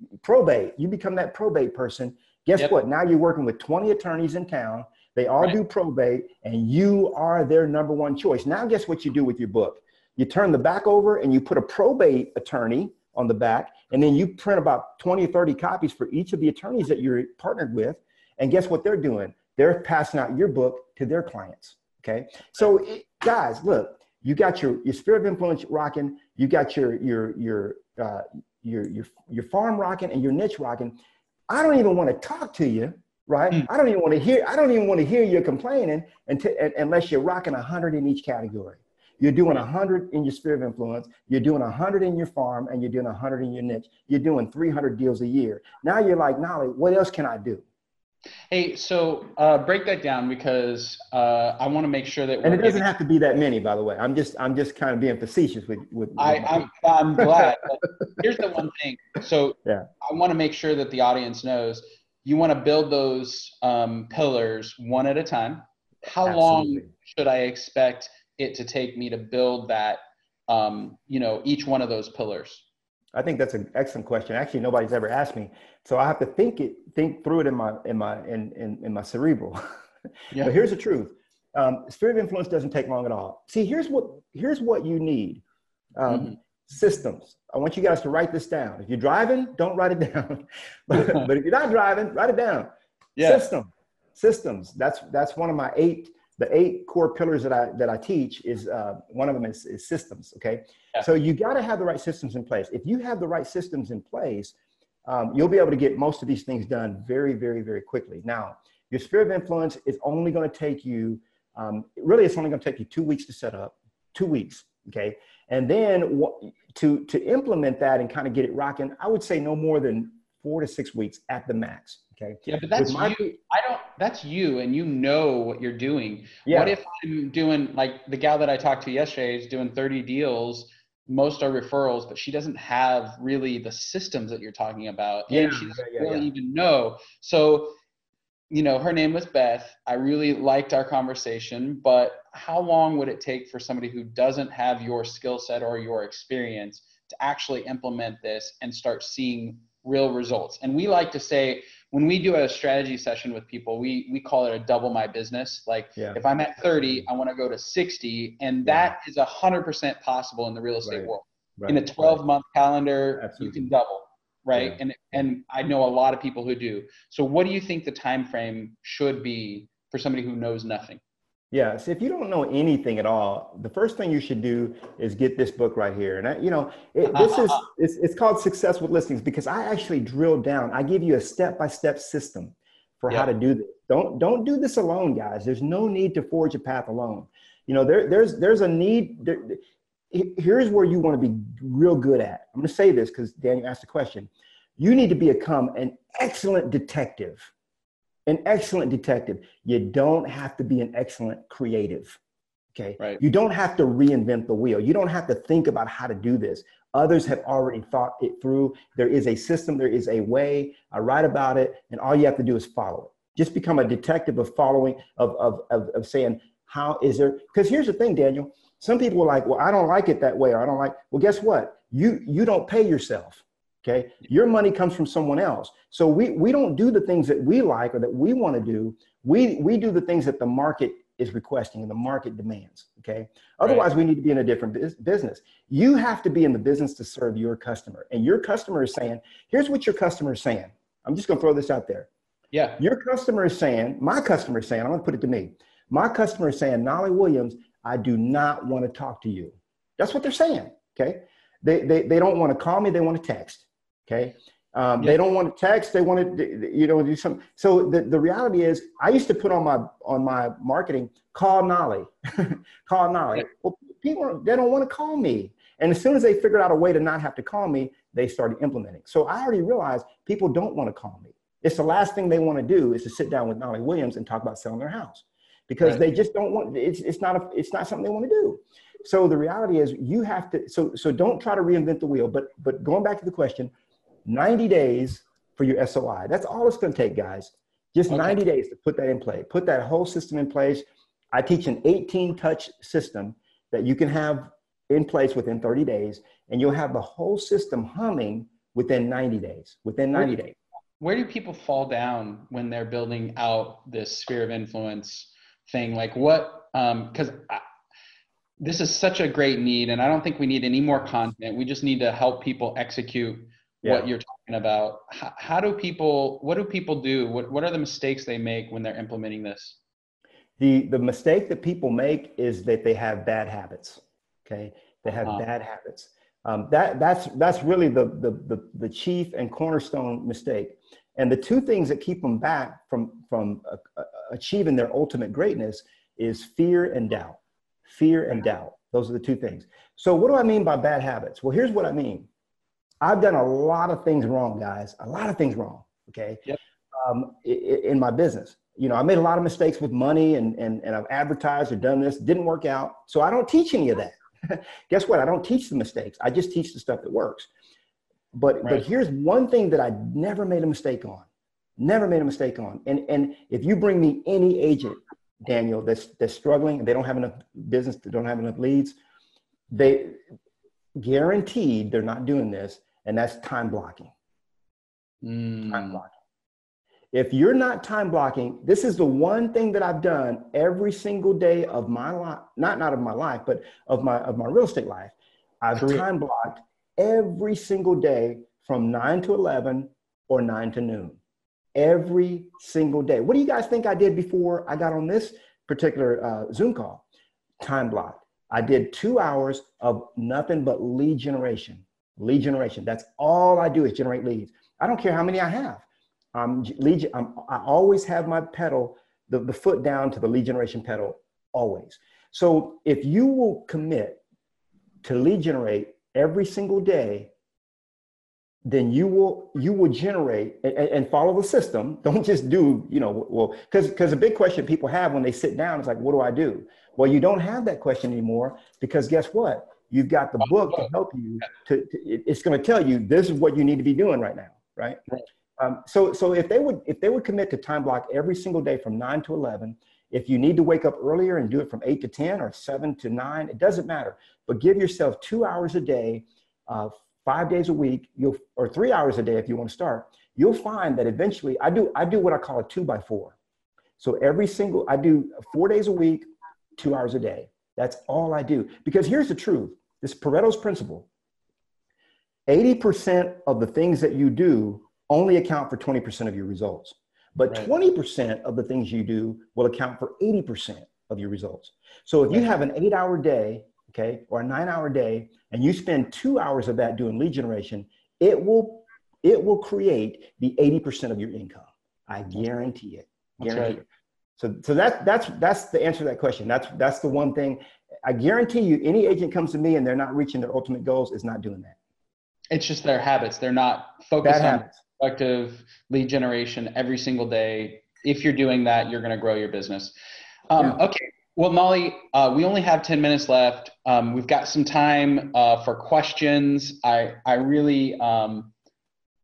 You, probate. You become that probate person. Guess yep. what? Now you're working with 20 attorneys in town. They all right. do probate, and you are their number one choice. Now, guess what you do with your book? You turn the back over and you put a probate attorney on the back, and then you print about 20 or 30 copies for each of the attorneys that you're partnered with. And guess what they're doing? They're passing out your book to their clients. Okay. So, it, guys, look, you got your, your sphere of influence rocking, you got your, your, your, uh, your, your, your farm rocking and your niche rocking. I don't even want to talk to you right? Mm. I don't even want to hear. I don't even want to hear you complaining until, unless you're rocking a hundred in each category. You're doing a hundred in your sphere of influence. You're doing a hundred in your farm, and you're doing a hundred in your niche. You're doing 300 deals a year. Now you're like, Knolly, what else can I do? Hey, so uh, break that down because uh, I want to make sure that. And it doesn't giving... have to be that many, by the way. I'm just I'm just kind of being facetious with with. with I, I'm I'm glad. *laughs* here's the one thing. So yeah, I want to make sure that the audience knows you want to build those um, pillars one at a time. How Absolutely. long should I expect it to take me to build that? Um, you know, each one of those pillars. I think that's an excellent question. Actually, nobody's ever asked me, so I have to think it, think through it in my in my in in, in my cerebral. *laughs* yeah. But here's the truth: um, sphere of influence doesn't take long at all. See, here's what here's what you need: um, mm-hmm. Systems. I want you guys to write this down. If you're driving, don't write it down. *laughs* but, *laughs* but if you're not driving, write it down. Yeah. System, systems. That's that's one of my eight the eight core pillars that I that I teach is uh, one of them is, is systems. Okay, yeah. so you got to have the right systems in place. If you have the right systems in place, um, you'll be able to get most of these things done very, very, very quickly. Now, your sphere of influence is only going to take you. Um, really, it's only going to take you two weeks to set up. Two weeks. Okay, and then to to implement that and kind of get it rocking, I would say no more than four to six weeks at the max. Okay. Yeah, but that's my, you. I don't. That's you, and you know what you're doing. Yeah. What if I'm doing like the gal that I talked to yesterday is doing 30 deals. Most are referrals, but she doesn't have really the systems that you're talking about, and yeah, she doesn't yeah, really even know. So, you know, her name was Beth. I really liked our conversation, but how long would it take for somebody who doesn't have your skill set or your experience to actually implement this and start seeing real results? And we like to say when we do a strategy session with people, we we call it a double my business. Like yeah. if I'm at 30, I want to go to 60, and that yeah. is hundred percent possible in the real estate right. world. Right. In a 12 right. month calendar, Absolutely. you can double, right? Yeah. And and I know a lot of people who do. So what do you think the time frame should be for somebody who knows nothing? Yeah. So if you don't know anything at all, the first thing you should do is get this book right here. And I, you know, it, *laughs* this is it's, it's called Success with Listings because I actually drill down. I give you a step by step system for how to do this. Don't don't do this alone, guys. There's no need to forge a path alone. You know, there there's there's a need. There, here's where you want to be real good at. I'm going to say this because Daniel asked a question. You need to become an excellent detective an excellent detective. You don't have to be an excellent creative. Okay. Right. You don't have to reinvent the wheel. You don't have to think about how to do this. Others have already thought it through. There is a system, there is a way. I write about it, and all you have to do is follow it. Just become a detective of following, of, of, of, of saying, how is there? Because here's the thing, Daniel. Some people are like, well, I don't like it that way, or I don't like, well, guess what? You you don't pay yourself. Okay. Your money comes from someone else. So we, we don't do the things that we like or that we want to do. We, we do the things that the market is requesting and the market demands. Okay. Otherwise, right. we need to be in a different business. You have to be in the business to serve your customer. And your customer is saying, here's what your customer is saying. I'm just going to throw this out there. Yeah. Your customer is saying, my customer is saying, I'm going to put it to me. My customer is saying, Knolly Williams, I do not want to talk to you. That's what they're saying. Okay. They, they, they don't want to call me, they want to text. Okay. Um, They don't want to text. They want to, you know, do some. So the, the reality is, I used to put on my on my marketing, call Knolly, *laughs* call Knolly. Well, people they don't want to call me, and as soon as they figured out a way to not have to call me, they started implementing. So I already realized people don't want to call me. It's the last thing they want to do is to sit down with Knolly Williams and talk about selling their house, because right. they just don't want. It's it's not a it's not something they want to do. So the reality is, you have to. So so don't try to reinvent the wheel. But but going back to the question 90 days for your SOI. That's all it's going to take, guys. Just okay. 90 days to put that in play. Put that whole system in place. I teach an 18 touch system that you can have in place within 30 days, and you'll have the whole system humming within 90 days. Within 90 where, days. Where do people fall down when they're building out this sphere of influence thing? Like what? Um, because um, this is such a great need, and I don't think we need any more content. We just need to help people execute yeah. what you're talking about. How, how, do people, what do people do? What, what are the mistakes they make when they're implementing this? The, the mistake that people make is that they have bad habits. Okay. They have uh-huh. bad habits. Um, that, that's, that's really the, the, the, the chief and cornerstone mistake. And the two things that keep them back from, from uh, uh, achieving their ultimate greatness is fear and doubt. Fear and doubt. Those are the two things. So, what do I mean by bad habits? Well, here's what I mean I've done a lot of things wrong, guys. A lot of things wrong. Okay. Yep. um, in my business. You know, I made a lot of mistakes with money and, and, and I've advertised or done this, didn't work out. So I don't teach any of that. *laughs* Guess what? I don't teach the mistakes. I just teach the stuff that works. But, right. but here's one thing that I never made a mistake on. Never made a mistake on. And, and if you bring me any agent, Daniel, that's, that's struggling and they don't have enough business, they don't have enough leads, they guaranteed they're not doing this. And that's time blocking. Mm. Time blocking. If you're not time blocking, this is the one thing that I've done every single day of my life, not, not of my life, but of my, of my real estate life. I've time blocked every single day from 9 to 11 or 9 to noon. Every single day. What do you guys think I did before I got on this particular uh, Zoom call? Time block. I did two hours of nothing but lead generation. Lead generation. That's all I do is generate leads. I don't care how many I have. Um, lead, I'm, I always have my pedal, the, the foot down to the lead generation pedal, always. So if you will commit to lead generate every single day, then you will you will generate and, and follow the system. *laughs* Don't just do you know well because because a big question people have when they sit down is like what do I do? Well, you don't have that question anymore because guess what? You've got the book to help you. To, to it's going to tell you this is what you need to be doing right now, right? right. Um, so so if they would if they would commit to time block every single day from nine to eleven, if you need to wake up earlier and do it from eight to ten or seven to nine, it doesn't matter but give yourself two hours a day, uh, five days a week, you'll, or three hours a day if you want to start. You'll find that eventually I do, I do what I call a two by four. So every single, I do four days a week, two hours a day. That's all I do. Because here's the truth this Pareto's principle 80% of the things that you do only account for 20% of your results. But right. 20% of the things you do will account for 80% of your results. So if you have an eight hour day okay, or a nine hour day, and you spend two hours of that doing lead generation, it will it will create the 80% of your income. I guarantee it. Guarantee right. it. So, so that, that's, that's the answer to that question. That's, that's the one thing I guarantee you, any agent comes to me and they're not reaching their ultimate goals is not doing that. It's just their habits. They're not focused Bad on habits. Effective lead generation every single day. If you're doing that, you're going to grow your business. Um, yeah. Okay. Well, Knolly, uh, we only have 10 minutes left. Um, we've got some time uh, for questions. I, I really, um,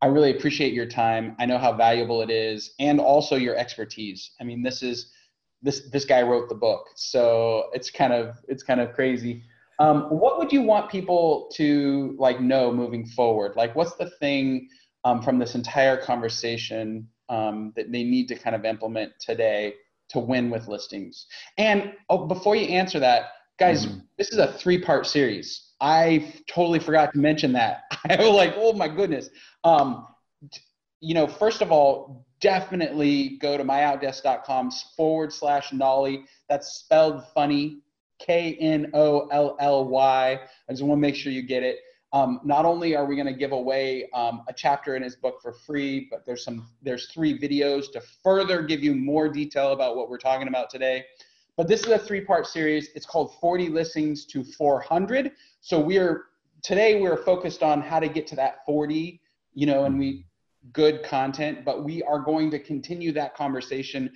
I really appreciate your time. I know how valuable it is and also your expertise. I mean, this is, this, this guy wrote the book. So it's kind of, it's kind of crazy. Um, what would you want people to like know moving forward? Like, what's the thing um, from this entire conversation um, that they need to kind of implement today to win with listings. And oh, before you answer that, guys, mm-hmm. this is a three part series. I totally forgot to mention that. *laughs* I was like, oh my goodness. Um, you know, first of all, definitely go to myoutdesk.com forward slash Knolly. That's spelled funny, K N O L L Y. I just want to make sure you get it. Um, not only are we going to give away um, a chapter in his book for free, but there's some there's three videos to further give you more detail about what we're talking about today. But this is a three-part series. It's called 40 listings to 400. So we are today we're focused on how to get to that 40, you know, and we good content, but we are going to continue that conversation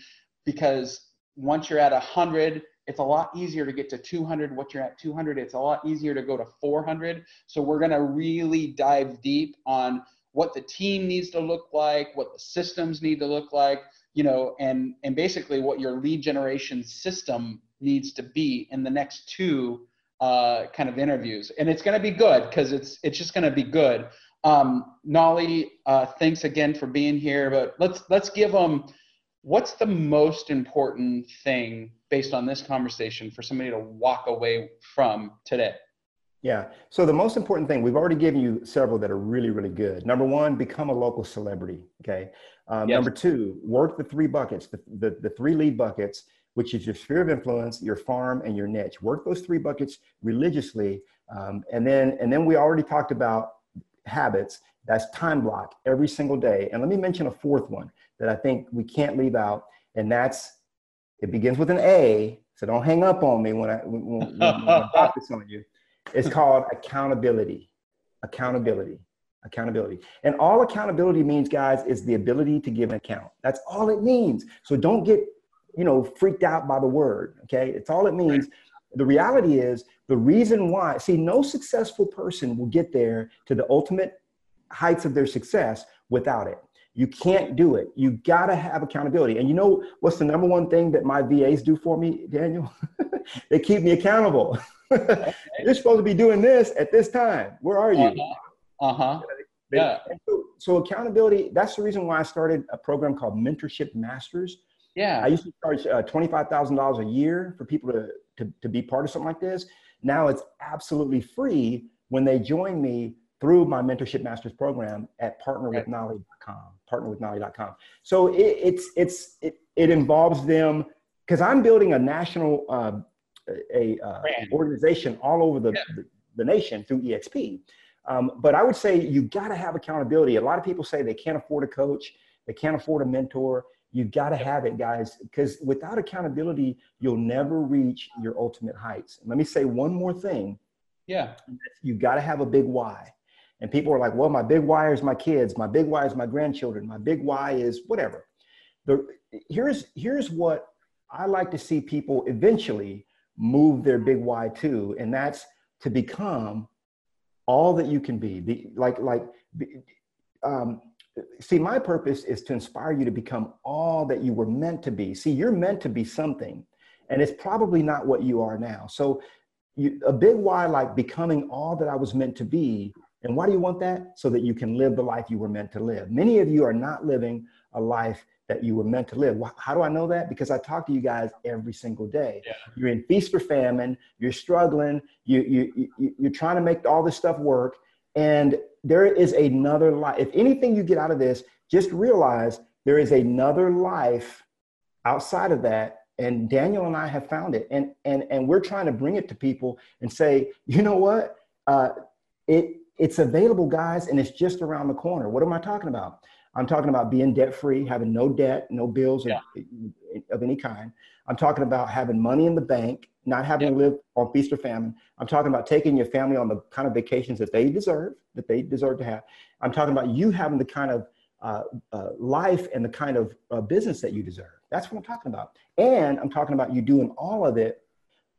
because once you're at 100 it's a lot easier to get to 200 what you're at 200 it's a lot easier to go to 400 so we're going to really dive deep on what the team needs to look like what the systems need to look like you know and and basically what your lead generation system needs to be in the next two uh, kind of interviews. And it's going to be good because it's it's just going to be good. Um, knolly uh, thanks again for being here but let's let's give them what's the most important thing based on this conversation for somebody to walk away from today? Yeah. So the most important thing, we've already given you several that are really, really good. Number one, become a local celebrity. Okay. Um, yes. Number two, work the three buckets, the, the, the three lead buckets, which is your sphere of influence, your farm, and your niche. Work those three buckets religiously. Um, and then, and then we already talked about habits. That's time block every single day. And let me mention a fourth one that I think we can't leave out, and that's it begins with an A. So don't hang up on me when I when, when, when *laughs* I drop this on you. It's called accountability. Accountability. accountability. And all accountability means, guys, is the ability to give an account. That's all it means. So don't get, you know, freaked out by the word. Okay. It's all it means. The reality is the reason why, see, no successful person will get there to the ultimate heights of their success without it. You can't do it. You got to have accountability. And you know what's the number one thing that my VAs do for me, Daniel? *laughs* they keep me accountable. *laughs* You're supposed to be doing this at this time. Where are you? Uh huh. Uh-huh. Yeah. So, so, accountability, that's the reason why I started a program called Mentorship Masters. Yeah. I used to charge uh, $25,000 a year for people to, to, to be part of something like this. Now it's absolutely free when they join me through my mentorship masters program at partnerwithknolly.com partnerwithknolly.com so it, it's it's it, it involves them because i'm building a national uh, a uh, organization all over the, yeah. the, the, nation through eXp um, but i would say you got to have accountability. A lot of people say they can't afford a coach they can't afford a mentor. You got to have it guys because without accountability you'll never reach your ultimate heights. And let me say one more thing. Yeah. You got to have a big why and people are like, well, my big why is my kids, my big why is my grandchildren, my big why is whatever. The, here's, here's what I like to see people eventually move their big why to, and that's to become all that you can be. The, like, like, um, see, my purpose is to inspire you to become all that you were meant to be. See, you're meant to be something, and it's probably not what you are now. So, you, a big why, like becoming all that I was meant to be, and why do you want that? So that you can live the life you were meant to live. Many of you are not living a life that you were meant to live. How do I know that? Because I talk to you guys every single day. Yeah. You're in feast or famine. You're struggling. You, you, you, you're trying to make all this stuff work. And there is another life. If anything you get out of this, just realize there is another life outside of that. And Daniel and I have found it. And, and, and we're trying to bring it to people and say, you know what? Uh, it, it's available, guys, and it's just around the corner. What am I talking about? I'm talking about being debt free, having no debt, no bills yeah. of, of, any kind. I'm talking about having money in the bank, not having yeah. to live on feast or famine. I'm talking about taking your family on the kind of vacations that they deserve, that they deserve to have. I'm talking about you having the kind of uh, uh, life and the kind of uh, business that you deserve. That's what I'm talking about. And I'm talking about you doing all of it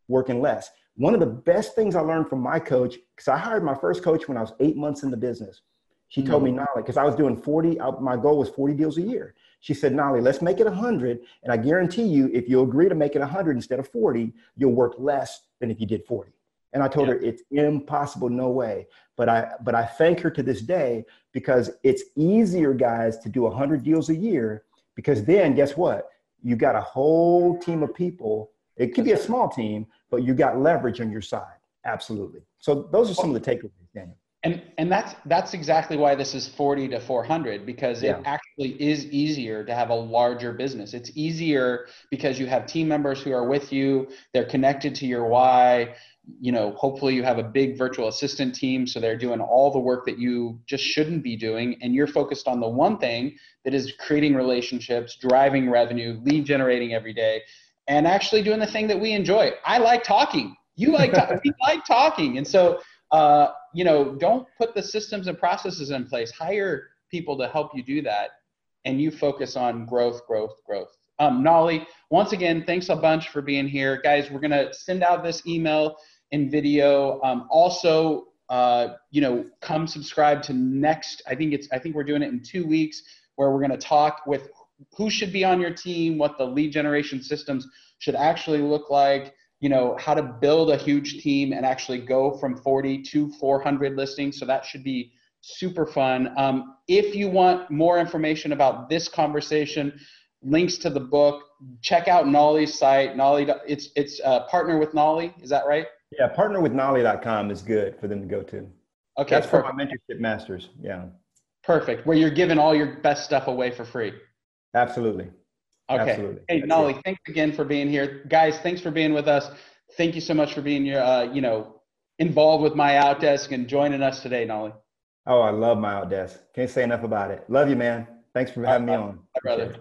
working less. One of the best things I learned from my coach, because I hired my first coach when I was eight months in the business. She mm-hmm. told me, mm-hmm. Knolly, because I was doing 40, I, my goal was 40 deals a year. She said, Knolly, let's make it 100. And I guarantee you, if you agree to make it 100 instead of 40, you'll work less than if you did 40. And I told yeah. her it's impossible, no way. But I but I thank her to this day because it's easier, guys, to do 100 deals a year because then guess what? You got a whole team of people. It could be a small team, but you got leverage on your side. Absolutely. So those are some of the takeaways, Daniel. And and that's that's exactly why this is 40 to 400 because yeah. it actually is easier to have a larger business. It's easier because you have team members who are with you, they're connected to your why. You know, hopefully you have a big virtual assistant team so they're doing all the work that you just shouldn't be doing and you're focused on the one thing that is creating relationships, driving revenue, lead generating every day and actually doing the thing that we enjoy. I like talking. You like talking. *laughs* we like talking, and so uh, you know, don't put the systems and processes in place. Hire people to help you do that, and you focus on growth, growth, growth. Um, Knolly, once again, thanks a bunch for being here, guys. We're gonna send out this email and video. Um, also, uh, you know, come subscribe to next. I think it's. I think we're doing it in two weeks, where we're gonna talk with who should be on your team, what the lead generation systems should actually look like, you know, how to build a huge team and actually go from 40 to 400 listings. So that should be super fun. Um, if you want more information about this conversation, links to the book, check out Knolly's site. Knolly, it's it's uh, partner with Knolly. Is that right? Yeah, partnerwithknolly.com is good for them to go to. Okay, that's perfect. for my mentorship masters. Yeah. Perfect. Where you're giving all your best stuff away for free. Absolutely. Okay. Absolutely. Hey, Knolly, thanks again for being here. Guys, thanks for being with us. Thank you so much for being your, uh, you know, involved with my outdesk and joining us today, Knolly. Oh, I love my outdesk. Can't say enough about it. Love you, man. Thanks for having me on. brother.